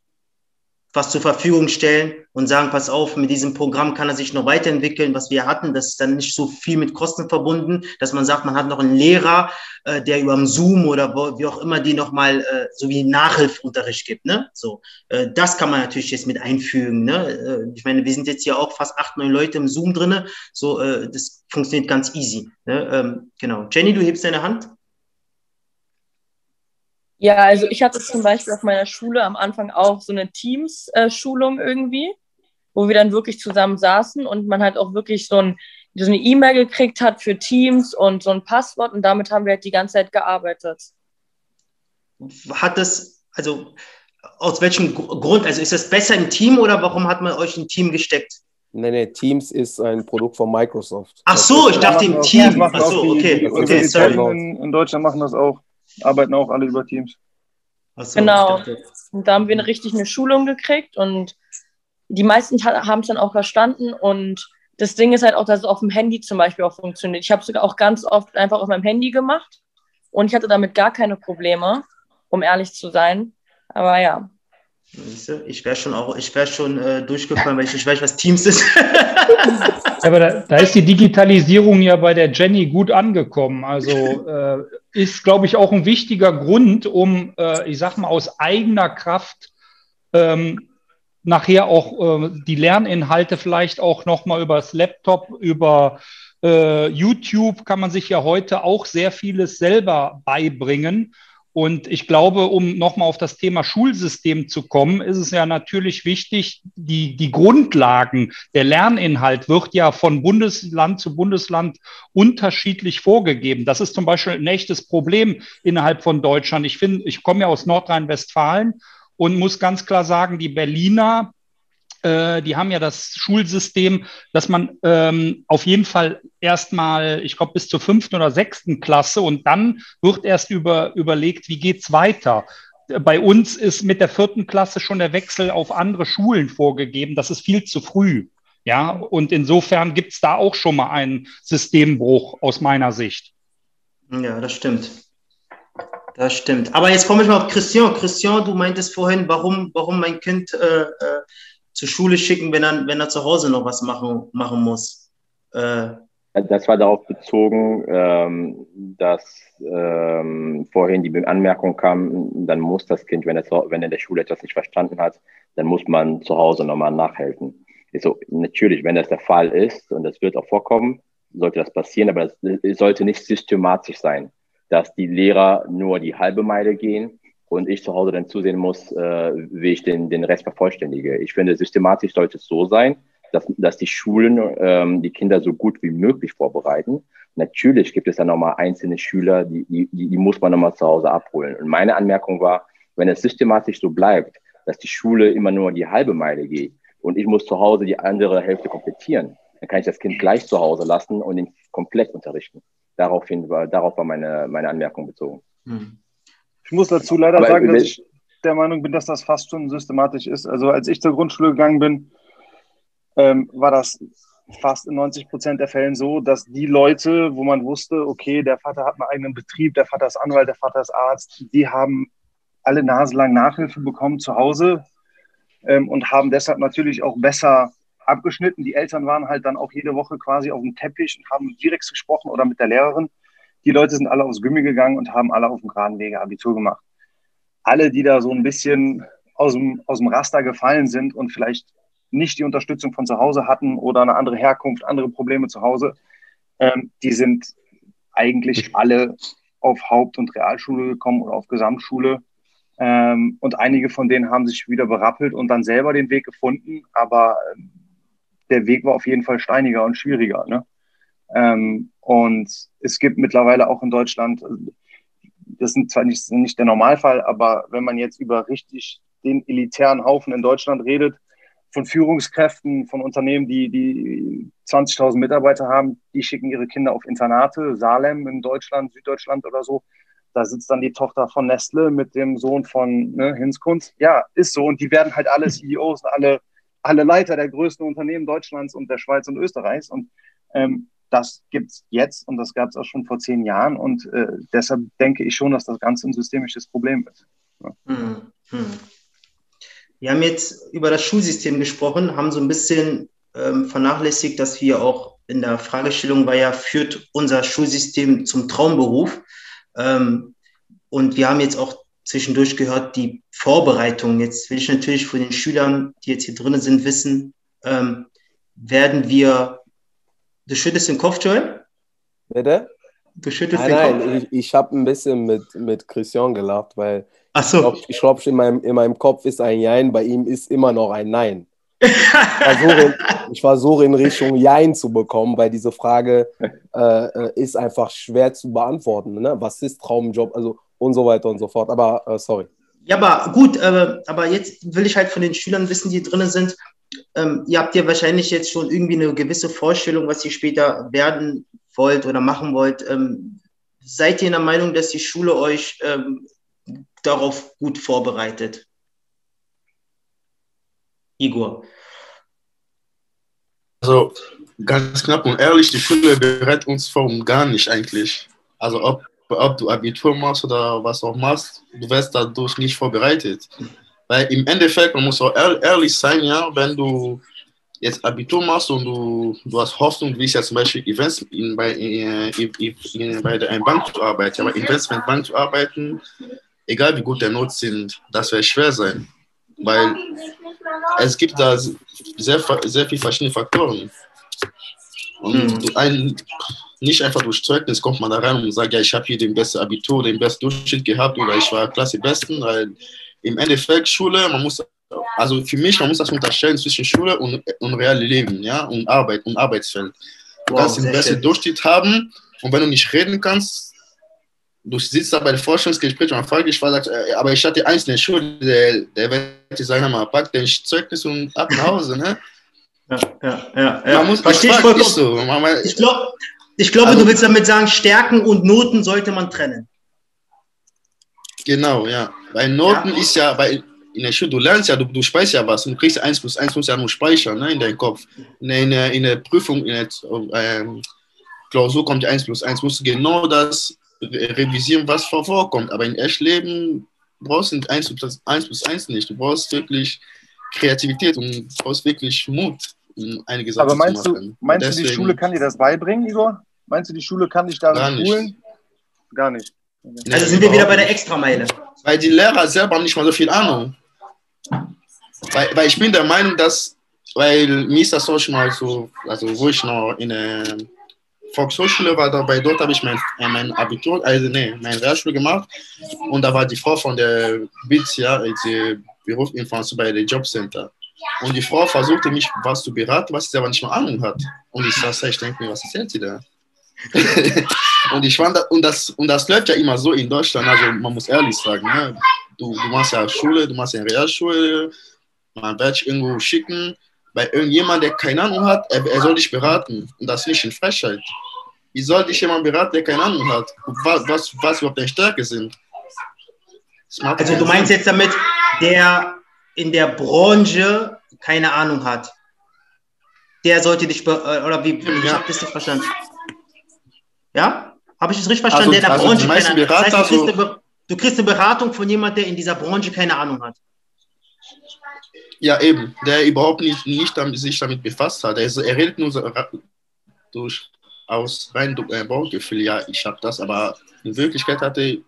was zur Verfügung stellen und sagen, pass auf, mit diesem Programm kann er sich noch weiterentwickeln, was wir hatten. Das ist dann nicht so viel mit Kosten verbunden, dass man sagt, man hat noch einen Lehrer, äh, der über Zoom oder wo, wie auch immer die nochmal äh, so wie Nachhilfunterricht gibt. Ne? So, äh, das kann man natürlich jetzt mit einfügen. Ne? Äh, ich meine, wir sind jetzt hier auch fast acht, neun Leute im Zoom drinne. So, äh, das funktioniert ganz easy. Ne? Ähm, genau. Jenny, du hebst deine Hand. Ja, also ich hatte zum Beispiel auf meiner Schule am Anfang auch so eine Teams-Schulung irgendwie, wo wir dann wirklich zusammen saßen und man halt auch wirklich so, ein, so eine E-Mail gekriegt hat für Teams und so ein Passwort und damit haben wir halt die ganze Zeit gearbeitet. Hat das, also aus welchem Grund, also ist das besser im Team oder warum hat man euch ein Team gesteckt? Nee, nee, Teams ist ein Produkt von Microsoft. Ach so, ich dachte im Team. Ach so, okay, okay, sorry. In, in Deutschland machen das auch arbeiten auch alle über Teams. So, genau. Und da haben wir eine, richtig eine Schulung gekriegt und die meisten haben es dann auch verstanden und das Ding ist halt auch, dass es auf dem Handy zum Beispiel auch funktioniert. Ich habe es sogar auch ganz oft einfach auf meinem Handy gemacht und ich hatte damit gar keine Probleme, um ehrlich zu sein. Aber ja. Ich wäre schon auch, ich wäre schon äh, durchgefallen, weil ich nicht weiß, was Teams ist. aber da, da, ist die Digitalisierung ja bei der Jenny gut angekommen. Also äh, ist, glaube ich, auch ein wichtiger Grund, um, äh, ich sag mal, aus eigener Kraft ähm, nachher auch äh, die Lerninhalte vielleicht auch nochmal übers Laptop, über äh, YouTube kann man sich ja heute auch sehr vieles selber beibringen. Und ich glaube, um nochmal auf das Thema Schulsystem zu kommen, ist es ja natürlich wichtig, die, die Grundlagen, der Lerninhalt wird ja von Bundesland zu Bundesland unterschiedlich vorgegeben. Das ist zum Beispiel ein echtes Problem innerhalb von Deutschland. Ich finde, ich komme ja aus Nordrhein-Westfalen und muss ganz klar sagen, die Berliner äh, die haben ja das Schulsystem, dass man ähm, auf jeden Fall erstmal, ich glaube, bis zur fünften oder sechsten Klasse und dann wird erst über, überlegt, wie geht's weiter. Bei uns ist mit der vierten Klasse schon der Wechsel auf andere Schulen vorgegeben. Das ist viel zu früh. Ja, und insofern gibt es da auch schon mal einen Systembruch aus meiner Sicht. Ja, das stimmt. Das stimmt. Aber jetzt komme ich mal auf Christian. Christian, du meintest vorhin, warum, warum mein Kind äh, äh zur Schule schicken, wenn er, wenn er zu Hause noch was machen, machen muss. Äh, das war darauf bezogen, ähm, dass ähm, vorhin die Anmerkung kam, dann muss das Kind, wenn er, wenn er in der Schule etwas nicht verstanden hat, dann muss man zu Hause nochmal nachhelfen. So, natürlich, wenn das der Fall ist, und das wird auch vorkommen, sollte das passieren, aber es sollte nicht systematisch sein, dass die Lehrer nur die halbe Meile gehen und ich zu Hause dann zusehen muss, äh, wie ich den, den Rest vervollständige. Ich finde, systematisch sollte es so sein, dass, dass die Schulen ähm, die Kinder so gut wie möglich vorbereiten. Natürlich gibt es dann nochmal einzelne Schüler, die, die, die muss man nochmal zu Hause abholen. Und meine Anmerkung war, wenn es systematisch so bleibt, dass die Schule immer nur die halbe Meile geht und ich muss zu Hause die andere Hälfte komplettieren, dann kann ich das Kind gleich zu Hause lassen und ihn komplett unterrichten. Daraufhin war, darauf war meine, meine Anmerkung bezogen. Hm. Ich muss dazu leider Aber sagen, dass ich der Meinung bin, dass das fast schon systematisch ist. Also als ich zur Grundschule gegangen bin, ähm, war das fast in 90 Prozent der Fällen so, dass die Leute, wo man wusste, okay, der Vater hat einen eigenen Betrieb, der Vater ist Anwalt, der Vater ist Arzt, die haben alle naselang Nachhilfe bekommen zu Hause ähm, und haben deshalb natürlich auch besser abgeschnitten. Die Eltern waren halt dann auch jede Woche quasi auf dem Teppich und haben direkt gesprochen oder mit der Lehrerin. Die Leute sind alle aufs Gummi gegangen und haben alle auf dem geraden Wege Abitur gemacht. Alle, die da so ein bisschen aus dem, aus dem Raster gefallen sind und vielleicht nicht die Unterstützung von zu Hause hatten oder eine andere Herkunft, andere Probleme zu Hause, ähm, die sind eigentlich alle auf Haupt- und Realschule gekommen oder auf Gesamtschule. Ähm, und einige von denen haben sich wieder berappelt und dann selber den Weg gefunden. Aber ähm, der Weg war auf jeden Fall steiniger und schwieriger. Ne? Ähm, und es gibt mittlerweile auch in Deutschland, das ist zwar nicht, nicht der Normalfall, aber wenn man jetzt über richtig den elitären Haufen in Deutschland redet, von Führungskräften, von Unternehmen, die, die 20.000 Mitarbeiter haben, die schicken ihre Kinder auf Internate, Salem in Deutschland, Süddeutschland oder so. Da sitzt dann die Tochter von Nestle mit dem Sohn von ne, Hinskunst. Ja, ist so. Und die werden halt alle CEOs, alle, alle Leiter der größten Unternehmen Deutschlands und der Schweiz und Österreichs. Und ähm, das gibt es jetzt und das gab es auch schon vor zehn Jahren. Und äh, deshalb denke ich schon, dass das Ganze ein systemisches Problem ist. Ja. Hm, hm. Wir haben jetzt über das Schulsystem gesprochen, haben so ein bisschen ähm, vernachlässigt, dass wir auch in der Fragestellung war ja, führt unser Schulsystem zum Traumberuf? Ähm, und wir haben jetzt auch zwischendurch gehört, die Vorbereitung. Jetzt will ich natürlich von den Schülern, die jetzt hier drinnen sind, wissen, ähm, werden wir Du schüttelst den Kopf, Joel? Bitte? Du schüttelst nein, den nein, Kopf. Nein, ich, ich habe ein bisschen mit, mit Christian gelacht, weil Ach so. ich glaube, glaub, in, meinem, in meinem Kopf ist ein Jein, bei ihm ist immer noch ein Nein. ich, versuche in, (laughs) ich versuche in Richtung Jein zu bekommen, weil diese Frage äh, äh, ist einfach schwer zu beantworten. Ne? Was ist Traumjob? Also und so weiter und so fort. Aber äh, sorry. Ja, aber gut, äh, aber jetzt will ich halt von den Schülern wissen, die drinnen sind, ähm, ihr habt ja wahrscheinlich jetzt schon irgendwie eine gewisse Vorstellung, was ihr später werden wollt oder machen wollt. Ähm, seid ihr in der Meinung, dass die Schule euch ähm, darauf gut vorbereitet? Igor. Also ganz knapp und ehrlich, die Schule berät uns vor gar nicht eigentlich. Also ob, ob du Abitur machst oder was auch machst, du wirst dadurch nicht vorbereitet. Weil im Endeffekt, man muss auch ehrlich sein, ja, wenn du jetzt Abitur machst und du, du hast Hoffnung, wie ich ja zum Beispiel Events in, bei, in, in, in, bei der Bank zu arbeiten, aber Investmentbank zu arbeiten, egal wie gut der Not sind, das wird schwer sein. Weil es gibt da sehr, sehr viele verschiedene Faktoren. Und mhm. ein, nicht einfach durch Zeugnis kommt man da rein und sagt, ja, ich habe hier den besten Abitur, den besten Durchschnitt gehabt oder ich war Klasse Besten, weil im Endeffekt Schule, man muss, also für mich, man muss das unterscheiden zwischen Schule und, und reale Leben, ja, und Arbeit und Arbeitsfeld. Du wow, kannst den besten Durchschnitt haben und wenn du nicht reden kannst, du sitzt da bei dem Forschungsgespräch und man fragt dich, sagt, äh, aber ich hatte eins in der Schule, der, der wird sagen, mal, pack den Zeugnis und ab nach Hause, ne? Ja, ja, ja. ja. Man muss, Verstehe ich vollkommen. So. Ich glaube, ich glaube also, du willst damit sagen, Stärken und Noten sollte man trennen. Genau, ja. Bei Noten ja. ist ja, bei, in der Schule, du lernst ja, du, du speicherst ja was. Du kriegst 1 plus 1 muss ja nur speichern ne, in deinem Kopf. In der, in in der Prüfung, in der ähm, Klausur kommt 1 plus 1, musst du genau das revisieren, was vorkommt. Aber im Echtleben brauchst du 1 plus 1 plus 1 nicht. Du brauchst wirklich Kreativität und du brauchst wirklich Mut, um einige Sachen Aber meinst zu machen. Du, meinst du, die Schule kann dir das beibringen, Igor? Meinst du, die Schule kann dich darin schulen? Gar nicht. Also sind wir wieder bei der Extrameile. Weil die Lehrer selber nicht mal so viel Ahnung. Weil, weil ich bin der Meinung, dass, weil mir ist das auch schon mal so, also wo ich noch in der Volkshochschule war dabei, dort habe ich mein, äh, mein Abitur, also nee, meine Realschule gemacht und da war die Frau von der BITS, ja, die Berufsinformation bei der Jobcenter. Und die Frau versuchte mich was zu beraten, was sie aber nicht mal Ahnung hat. Und ich saß da, ich denke mir, was erzählt sie da? (laughs) und ich fand, und das, und das läuft ja immer so in Deutschland, also man muss ehrlich sagen, ne? du, du machst ja Schule, du machst ja Realschule, man wird dich irgendwo schicken, bei irgendjemand, der keine Ahnung hat, er, er soll dich beraten. Und das nicht in Frechheit. Wie soll dich jemand beraten, der keine Ahnung hat, was, was, was überhaupt deine Stärke sind? Also du meinst jetzt damit, der in der Branche keine Ahnung hat, der sollte dich, oder wie, ich ja. habe das nicht verstanden. Ja? Habe ich das richtig verstanden? Also, der also Branche keine Ahnung hat. Das heißt, du kriegst, eine, du kriegst eine Beratung von jemandem, der in dieser Branche keine Ahnung hat. Ja, eben, der überhaupt nicht, nicht damit, sich damit befasst hat. Er, er redet nur so durch, aus rein äh, Bauchgefühl, ja, ich habe das, aber in Wirklichkeit hat er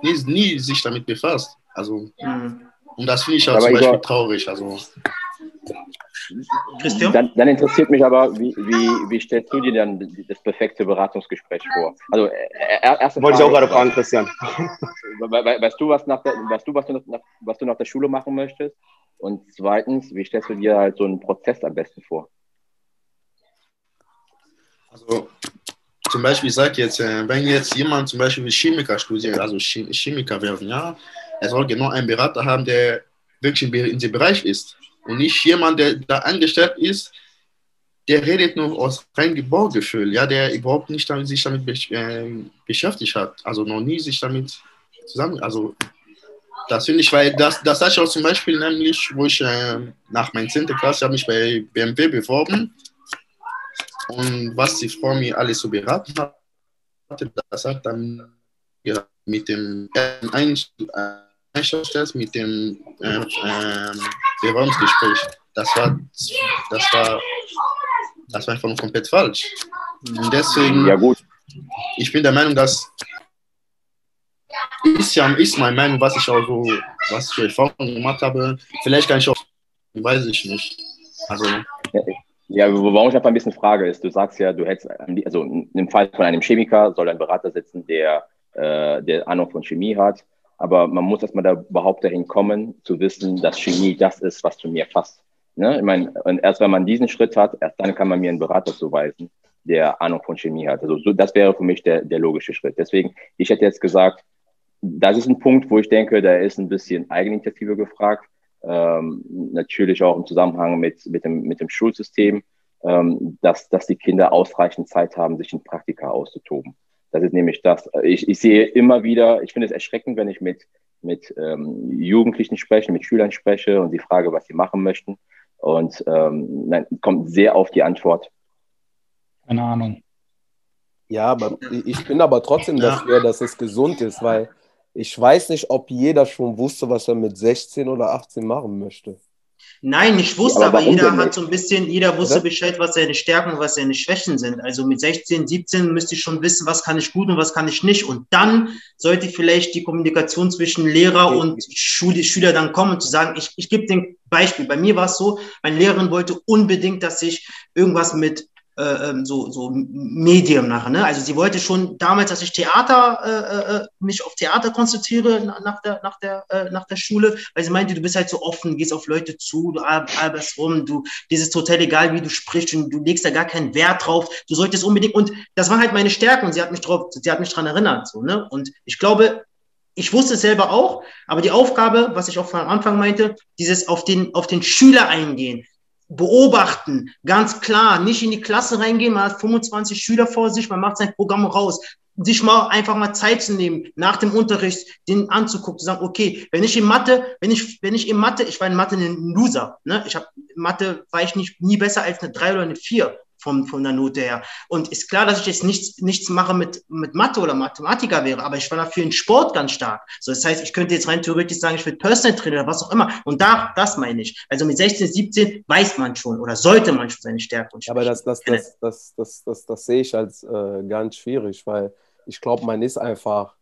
nie, nie sich damit befasst. Also, mhm. und das finde ich auch zum Beispiel traurig. Also. Christian? Dann, dann, interessiert mich aber, wie, wie, wie stellst du dir dann das perfekte Beratungsgespräch vor? Also, äh, äh erste Wollte Frage, ich auch gerade fragen, Christian. (laughs) Weißt du, was, nach der, weißt du, was, du nach, was du nach der Schule machen möchtest? Und zweitens, wie stellst du dir halt so einen Prozess am besten vor? Also zum Beispiel, ich sage jetzt, äh, wenn jetzt jemand zum Beispiel Chemiker studiert, also Chemiker werden, ja, er soll genau einen Berater haben, der wirklich in dem Bereich ist und nicht jemand, der da angestellt ist, der redet nur aus reinem Baugefühl, ja, der überhaupt nicht damit, sich damit äh, beschäftigt hat, also noch nie sich damit zusammen, also das finde ich, weil das, das hatte ich auch zum Beispiel nämlich, wo ich äh, nach meiner 10. Klasse habe mich bei BMW beworben und was die Frau mir alles so beraten hat, das hat dann ja, mit dem Einstellungstest, mit dem äh, äh, Bewerbungsgespräch, das war, das war, das war einfach komplett falsch. Und deswegen, ja, gut. ich bin der Meinung, dass ist ja ist meine Meinung, was ich auch so, was ich für Erfahrungen gemacht habe. Vielleicht kann ich auch, weiß ich nicht. Also. Ja, warum ich einfach ein bisschen frage, ist, du sagst ja, du hättest, also im Fall von einem Chemiker soll ein Berater sitzen, der, äh, der Ahnung von Chemie hat. Aber man muss erstmal da überhaupt dahin kommen, zu wissen, dass Chemie das ist, was zu mir passt. Ne? Ich meine, und erst wenn man diesen Schritt hat, erst dann kann man mir einen Berater zuweisen, der Ahnung von Chemie hat. Also so, das wäre für mich der, der logische Schritt. Deswegen, ich hätte jetzt gesagt, das ist ein Punkt, wo ich denke, da ist ein bisschen Eigeninitiative gefragt. Ähm, natürlich auch im Zusammenhang mit, mit, dem, mit dem Schulsystem, ähm, dass, dass die Kinder ausreichend Zeit haben, sich in Praktika auszutoben. Das ist nämlich das. Ich, ich sehe immer wieder, ich finde es erschreckend, wenn ich mit, mit ähm, Jugendlichen spreche, mit Schülern spreche und sie frage, was sie machen möchten. Und ähm, dann kommt sehr auf die Antwort. Keine Ahnung. Ja, aber ich bin aber trotzdem dafür, dass es gesund ist, weil ich weiß nicht, ob jeder schon wusste, was er mit 16 oder 18 machen möchte. Nein, ich wusste, aber, aber jeder hat so ein bisschen, jeder wusste? Bescheid, was seine Stärken und was seine Schwächen sind. Also mit 16, 17 müsste ich schon wissen, was kann ich gut und was kann ich nicht. Und dann sollte vielleicht die Kommunikation zwischen Lehrer und Schule, Schüler dann kommen, zu sagen, ich, ich gebe den Beispiel. Bei mir war es so, meine Lehrerin wollte unbedingt, dass ich irgendwas mit äh, ähm, so, so Medium nachher. Ne? Also sie wollte schon damals, dass ich Theater, äh, äh, mich auf Theater konzentriere nach der, nach, der, äh, nach der Schule, weil sie meinte, du bist halt so offen, gehst auf Leute zu, du arbeitest rum, du, dir ist total egal, wie du sprichst und du legst da gar keinen Wert drauf. Du solltest unbedingt, und das war halt meine Stärke und sie hat mich drauf, sie hat mich dran erinnert. So, ne? Und ich glaube, ich wusste es selber auch, aber die Aufgabe, was ich auch von Anfang meinte, dieses auf den, auf den Schüler eingehen, beobachten, ganz klar, nicht in die Klasse reingehen, man hat 25 Schüler vor sich, man macht sein Programm raus, sich mal einfach mal Zeit zu nehmen, nach dem Unterricht den anzugucken, zu sagen, okay, wenn ich in Mathe, wenn ich, wenn ich in Mathe, ich war in Mathe ein Loser, ne? ich habe Mathe war ich nicht nie besser als eine 3 oder eine 4, vom, von der Note her. Und ist klar, dass ich jetzt nichts, nichts mache mit, mit Mathe oder Mathematiker wäre, aber ich war dafür in Sport ganz stark. So, das heißt, ich könnte jetzt rein theoretisch sagen, ich will Personal Trainer oder was auch immer. Und da, das meine ich. Also mit 16, 17 weiß man schon oder sollte man schon seine Stärke und Schwächen. Aber das, das, das, das, das, das, das, sehe ich als äh, ganz schwierig, weil ich glaube, man ist einfach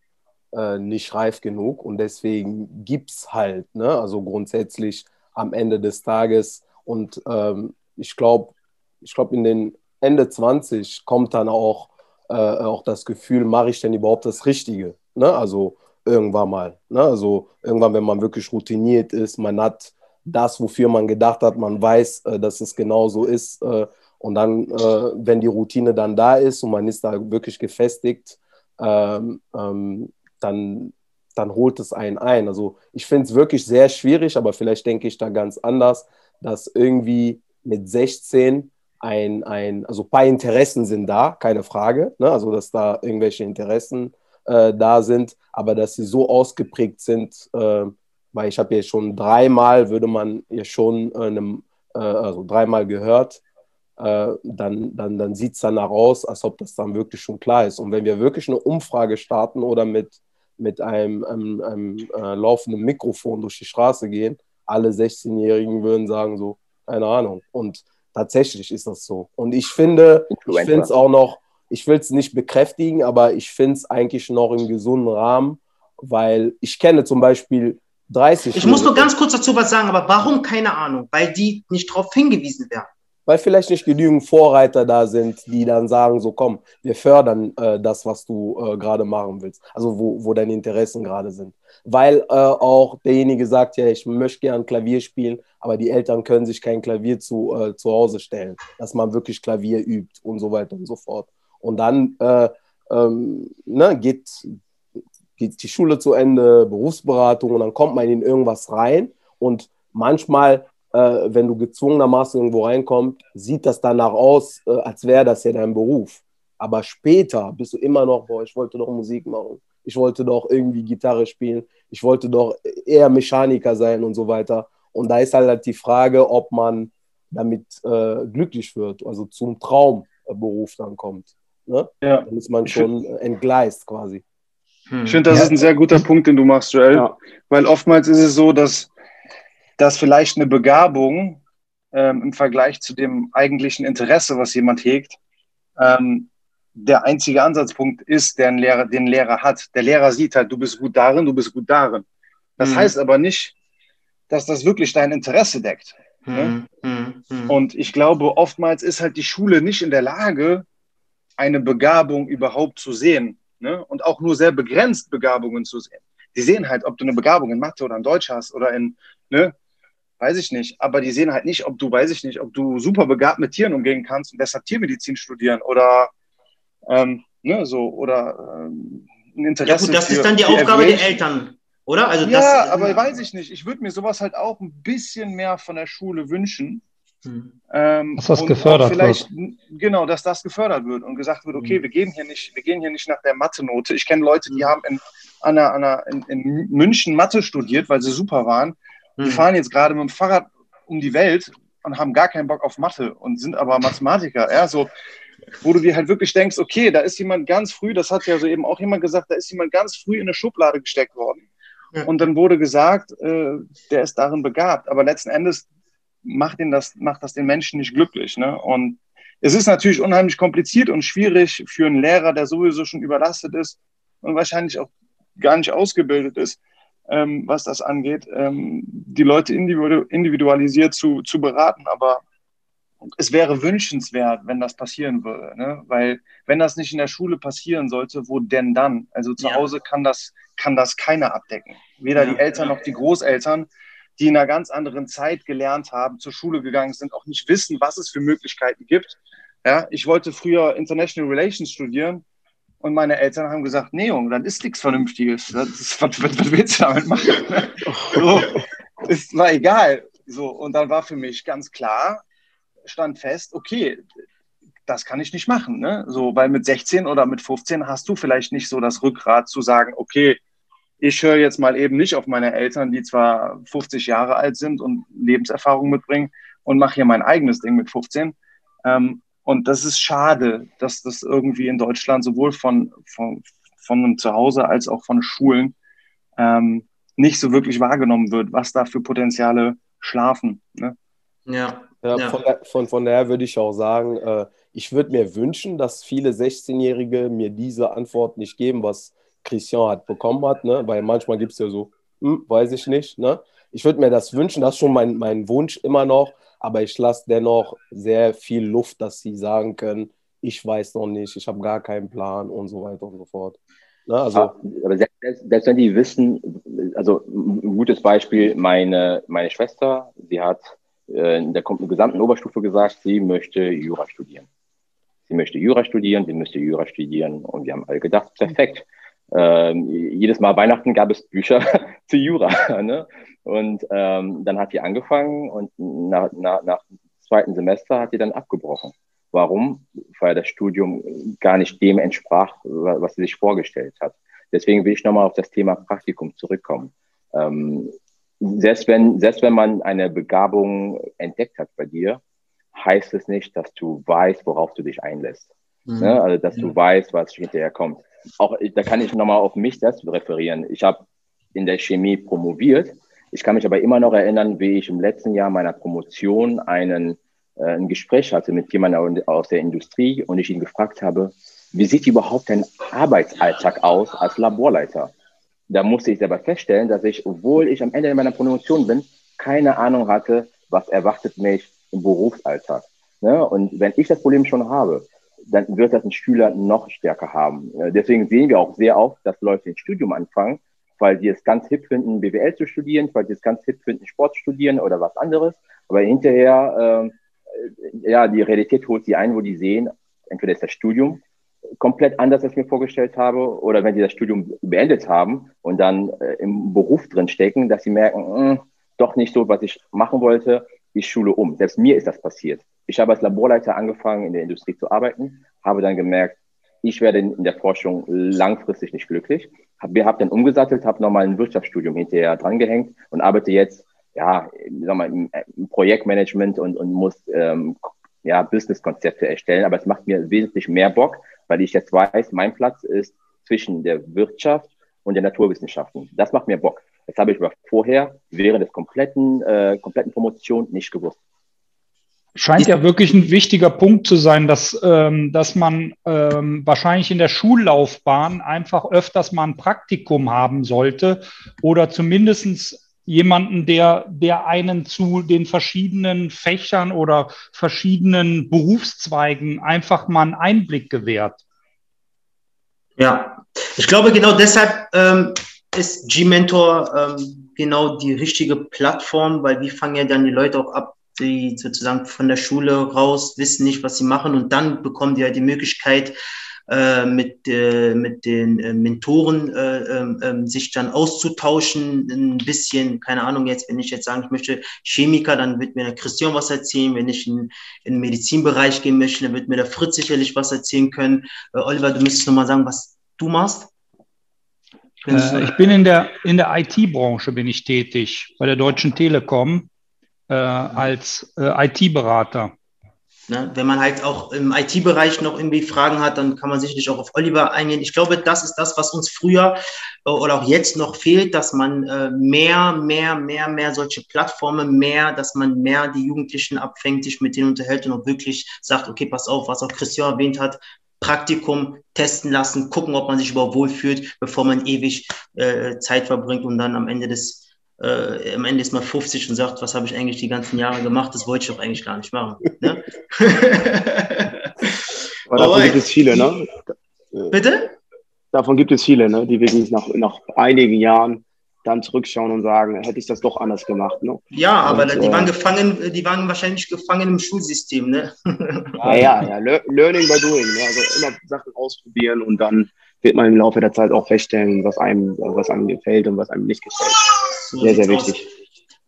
äh, nicht reif genug und deswegen gibt es halt, ne? also grundsätzlich am Ende des Tages und ähm, ich glaube, ich glaube, in den Ende 20 kommt dann auch, äh, auch das Gefühl, mache ich denn überhaupt das Richtige? Ne? Also irgendwann mal. Ne? Also irgendwann, wenn man wirklich routiniert ist, man hat das, wofür man gedacht hat, man weiß, äh, dass es genau so ist. Äh, und dann, äh, wenn die Routine dann da ist und man ist da wirklich gefestigt, ähm, ähm, dann, dann holt es einen ein. Also ich finde es wirklich sehr schwierig, aber vielleicht denke ich da ganz anders, dass irgendwie mit 16 ein, ein, also ein paar Interessen sind da, keine Frage, ne? also dass da irgendwelche Interessen äh, da sind, aber dass sie so ausgeprägt sind, äh, weil ich habe ja schon dreimal, würde man ja schon äh, einem, äh, also dreimal gehört, äh, dann, dann, dann sieht es danach aus, als ob das dann wirklich schon klar ist. Und wenn wir wirklich eine Umfrage starten oder mit, mit einem, einem, einem äh, laufenden Mikrofon durch die Straße gehen, alle 16-Jährigen würden sagen so, keine Ahnung. Und Tatsächlich ist das so. Und ich finde, ich finde es auch noch, ich will es nicht bekräftigen, aber ich finde es eigentlich noch im gesunden Rahmen, weil ich kenne zum Beispiel 30. Ich muss nur ganz kurz dazu was sagen, aber warum keine Ahnung? Weil die nicht darauf hingewiesen werden weil vielleicht nicht genügend Vorreiter da sind, die dann sagen, so komm, wir fördern äh, das, was du äh, gerade machen willst, also wo, wo deine Interessen gerade sind. Weil äh, auch derjenige sagt, ja, ich möchte gern Klavier spielen, aber die Eltern können sich kein Klavier zu, äh, zu Hause stellen, dass man wirklich Klavier übt und so weiter und so fort. Und dann äh, ähm, ne, geht, geht die Schule zu Ende, Berufsberatung und dann kommt man in irgendwas rein und manchmal äh, wenn du gezwungenermaßen irgendwo reinkommst, sieht das danach aus, äh, als wäre das ja dein Beruf. Aber später bist du immer noch, boah, ich wollte doch Musik machen. Ich wollte doch irgendwie Gitarre spielen. Ich wollte doch eher Mechaniker sein und so weiter. Und da ist halt die Frage, ob man damit äh, glücklich wird, also zum Traumberuf dann kommt. Ne? Ja. Dann ist man schon entgleist quasi. Hm. Ich finde, das ja. ist ein sehr guter Punkt, den du machst, Joel. Ja. Weil oftmals ist es so, dass dass vielleicht eine Begabung ähm, im Vergleich zu dem eigentlichen Interesse, was jemand hegt, ähm, der einzige Ansatzpunkt ist, der ein Lehrer, den Lehrer hat. Der Lehrer sieht halt, du bist gut darin, du bist gut darin. Das mhm. heißt aber nicht, dass das wirklich dein Interesse deckt. Mhm. Ne? Mhm. mhm. Und ich glaube, oftmals ist halt die Schule nicht in der Lage, eine Begabung überhaupt zu sehen. Ne? Und auch nur sehr begrenzt Begabungen zu sehen. Die sehen halt, ob du eine Begabung in Mathe oder in Deutsch hast oder in, ne, weiß ich nicht. Aber die sehen halt nicht, ob du, weiß ich nicht, ob du super begabt mit Tieren umgehen kannst und deshalb Tiermedizin studieren oder ähm, ne, so oder ähm, ein Interesse. Ja gut, das ist dann die, die Aufgabe der Eltern, oder? Also ja, das, aber weiß ich nicht. Ich würde mir sowas halt auch ein bisschen mehr von der Schule wünschen. Hm. Ähm, dass das gefördert vielleicht, wird. Genau, dass das gefördert wird und gesagt wird, okay, hm. wir gehen hier nicht, wir gehen hier nicht nach der Mathe-Note. Ich kenne Leute, die hm. haben in, an einer, an einer, in, in München Mathe studiert, weil sie super waren die hm. fahren jetzt gerade mit dem Fahrrad um die Welt und haben gar keinen Bock auf Mathe und sind aber Mathematiker. Ja, so, wo du dir halt wirklich denkst, okay, da ist jemand ganz früh, das hat ja so eben auch jemand gesagt, da ist jemand ganz früh in eine Schublade gesteckt worden. Ja. Und dann wurde gesagt, äh, der ist darin begabt. Aber letzten Endes macht, ihn das, macht das den Menschen nicht glücklich. Ne? Und es ist natürlich unheimlich kompliziert und schwierig für einen Lehrer, der sowieso schon überlastet ist und wahrscheinlich auch gar nicht ausgebildet ist, ähm, was das angeht, ähm, die Leute individualisiert zu, zu beraten. Aber es wäre wünschenswert, wenn das passieren würde. Ne? Weil wenn das nicht in der Schule passieren sollte, wo denn dann? Also zu ja. Hause kann das, kann das keiner abdecken. Weder ja, die Eltern noch die Großeltern, die in einer ganz anderen Zeit gelernt haben, zur Schule gegangen sind, auch nicht wissen, was es für Möglichkeiten gibt. Ja, ich wollte früher International Relations studieren und meine Eltern haben gesagt, nee, Junge, das ist nichts Vernünftiges. Ist, was, was, was, willst du damit machen? (laughs) so, es war egal. So, und dann war für mich ganz klar, stand fest, okay, das kann ich nicht machen. Ne? So, weil mit 16 oder mit 15 hast du vielleicht nicht so das Rückgrat zu sagen, okay, ich höre jetzt mal eben nicht auf meine Eltern, die zwar 50 Jahre alt sind und Lebenserfahrung mitbringen und mache hier mein eigenes Ding mit 15. Ähm, und das ist schade, dass das irgendwie in Deutschland sowohl von, von, von einem Zuhause als auch von Schulen ähm, nicht so wirklich wahrgenommen wird, was da für Potenziale schlafen. Ne? Ja. Ja, ja. Von, von, von daher würde ich auch sagen, äh, ich würde mir wünschen, dass viele 16-Jährige mir diese Antwort nicht geben, was Christian hat bekommen hat, ne? weil manchmal gibt es ja so, hm, weiß ich nicht. Ne? Ich würde mir das wünschen, das ist schon mein, mein Wunsch immer noch, aber ich lasse dennoch sehr viel Luft, dass sie sagen können, ich weiß noch nicht, ich habe gar keinen Plan und so weiter und so fort. Ne? Also, aber selbst, selbst, wenn die wissen, also ein gutes Beispiel, meine, meine Schwester, sie hat äh, in der gesamten Oberstufe gesagt, sie möchte Jura studieren. Sie möchte Jura studieren, sie müsste Jura studieren und wir haben alle gedacht, perfekt. Ähm, jedes Mal Weihnachten gab es Bücher (laughs) zu Jura. (laughs) Ne? Und ähm, dann hat sie angefangen und nach, nach, nach zweiten Semester hat sie dann abgebrochen. Warum? Weil das Studium gar nicht dem entsprach, was sie sich vorgestellt hat. Deswegen will ich nochmal auf das Thema Praktikum zurückkommen. Ähm, selbst, wenn, selbst wenn man eine Begabung entdeckt hat bei dir, heißt es nicht, dass du weißt, worauf du dich einlässt. Mhm. Ne? Also, dass du weißt, was hinterher kommt. Auch da kann ich nochmal auf mich selbst referieren. Ich habe in der Chemie promoviert. Ich kann mich aber immer noch erinnern, wie ich im letzten Jahr meiner Promotion einen, äh, ein Gespräch hatte mit jemandem aus der Industrie und ich ihn gefragt habe, wie sieht überhaupt dein Arbeitsalltag aus als Laborleiter? Da musste ich selber feststellen, dass ich, obwohl ich am Ende meiner Promotion bin, keine Ahnung hatte, was erwartet mich im Berufsalltag. Ne? Und wenn ich das Problem schon habe, dann wird das ein Schüler noch stärker haben. Deswegen sehen wir auch sehr oft, dass Leute ein Studium anfangen, weil sie es ganz hip finden, BWL zu studieren, weil sie es ganz hip finden, Sport zu studieren oder was anderes. Aber hinterher, äh, ja, die Realität holt sie ein, wo die sehen, entweder ist das Studium komplett anders, als ich mir vorgestellt habe, oder wenn sie das Studium beendet haben und dann äh, im Beruf drin stecken, dass sie merken, mh, hm, doch nicht so, was ich machen wollte, ich schule um. Selbst mir ist das passiert. Ich habe als Laborleiter angefangen, in der Industrie zu arbeiten, habe dann gemerkt, ich werde in der Forschung langfristig nicht glücklich. Habe hab dann umgesattelt, habe nochmal ein Wirtschaftsstudium hinterher drangehängt und arbeite jetzt ja, sag mal, im, im Projektmanagement und, und muss ähm, ja, Businesskonzepte erstellen. Aber es macht mir wesentlich mehr Bock, weil ich jetzt weiß, mein Platz ist zwischen der Wirtschaft und der Naturwissenschaften. Das macht mir Bock. Das habe ich aber vorher während des kompletten, äh, kompletten Promotion nicht gewusst. Scheint ja wirklich ein wichtiger Punkt zu sein, dass, ähm, dass man ähm, wahrscheinlich in der Schullaufbahn einfach öfters mal ein Praktikum haben sollte oder zumindest jemanden, der, der einen zu den verschiedenen Fächern oder verschiedenen Berufszweigen einfach mal einen Einblick gewährt. Ja, ich glaube genau deshalb ähm, ist G-Mentor ähm, genau die richtige Plattform, weil wir fangen ja dann die Leute auch ab, die sozusagen von der Schule raus wissen nicht, was sie machen und dann bekommen die ja die Möglichkeit, mit, äh, mit den äh, Mentoren äh, ähm, ähm, sich dann auszutauschen, ein bisschen, keine Ahnung, jetzt, wenn ich jetzt sagen, ich möchte Chemiker, dann wird mir der Christian was erzählen, wenn ich in, in den Medizinbereich gehen möchte, dann wird mir der Fritz sicherlich was erzählen können. Äh, Oliver, du müsstest nochmal sagen, was du machst. Äh, ich bin in der, in der IT-Branche bin ich tätig, bei der Deutschen Telekom äh, als äh, IT-Berater. Ne? Wenn man halt auch im IT-Bereich noch irgendwie Fragen hat, dann kann man sicherlich auch auf Oliver eingehen. Ich glaube, das ist das, was uns früher äh, oder auch jetzt noch fehlt, dass man äh, mehr, mehr, mehr, mehr solche Plattformen, mehr, dass man mehr die Jugendlichen abfängt, sich mit denen unterhält und auch wirklich sagt, okay, pass auf, was auch Christian erwähnt hat, Praktikum testen lassen, gucken, ob man sich überhaupt wohlfühlt, bevor man ewig äh, Zeit verbringt und dann am Ende des äh, am Ende ist man 50 und sagt, was habe ich eigentlich die ganzen Jahre gemacht? Das wollte ich doch eigentlich gar nicht machen. Ne? (laughs) Aber davon gibt es viele, ne? (laughs) Bitte? Davon gibt es viele, ne? die wirklich nach, nach einigen Jahren dann zurückschauen und sagen, hätte ich das doch anders gemacht. Ne? Ja, aber und, die waren äh, gefangen, die waren wahrscheinlich gefangen im Schulsystem, ne? (laughs) ja, ja, ja. Learning by doing. Ne? Also immer Sachen ausprobieren und dann wird man im Laufe der Zeit auch feststellen, was einem, was einem gefällt und was einem nicht gefällt. So sehr, sehr wichtig. Aus.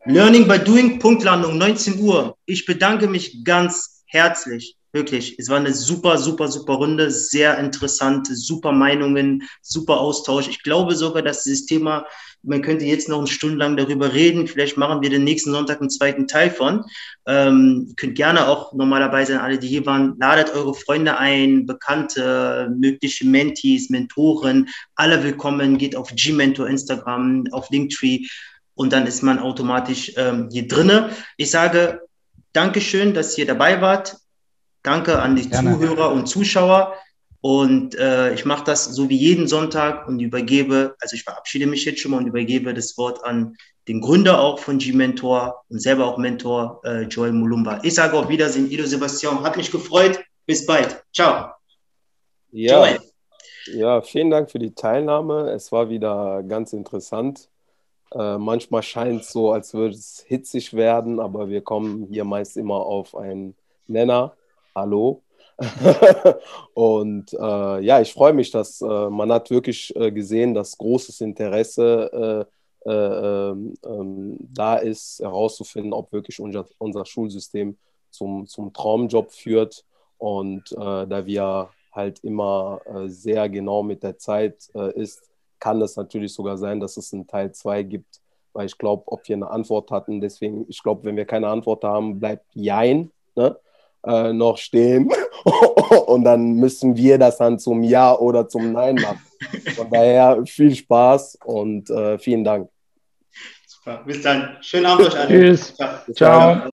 Learning by doing, Punktlandung, 19 Uhr. Ich bedanke mich ganz herzlich Wirklich, es war eine super, super, super Runde, sehr interessant, super Meinungen, super Austausch. Ich glaube sogar, dass dieses Thema, man könnte jetzt noch eine Stunde lang darüber reden. Vielleicht machen wir den nächsten Sonntag einen zweiten Teil von. Ähm, könnt gerne auch nochmal dabei sein, alle, die hier waren. Ladet eure Freunde ein, Bekannte, mögliche Mentees, Mentoren, alle willkommen. Geht auf Gmentor, Instagram, auf Linktree und dann ist man automatisch ähm, hier drinne. Ich sage Dankeschön, dass ihr dabei wart. Danke an die Gerne. Zuhörer und Zuschauer. Und äh, ich mache das so wie jeden Sonntag und übergebe, also ich verabschiede mich jetzt schon mal und übergebe das Wort an den Gründer auch von G-Mentor und selber auch Mentor, äh, Joel Mulumba. Ich sage auf Wiedersehen, Ido Sebastian. Hat mich gefreut. Bis bald. Ciao. Ja, Joel. ja, vielen Dank für die Teilnahme. Es war wieder ganz interessant. Äh, manchmal scheint es so, als würde es hitzig werden, aber wir kommen hier meist immer auf einen Nenner hallo. (laughs) und äh, ja, ich freue mich, dass äh, man hat wirklich äh, gesehen, dass großes Interesse äh, äh, ähm, da ist, herauszufinden, ob wirklich unser, unser Schulsystem zum, zum Traumjob führt. Und äh, da wir halt immer sehr genau mit der Zeit ist, kann es natürlich sogar sein, dass es einen Teil 2 gibt, weil ich glaube, ob wir eine Antwort hatten, deswegen, ich glaube, wenn wir keine Antwort haben, bleibt Jein. Ne? Äh, noch stehen. (laughs) und dann müssen wir das dann zum Ja oder zum Nein machen. Von daher viel Spaß und äh, vielen Dank. Super. Bis dann. Schönen Abend euch alle. Tschüss. Ciao. Ciao.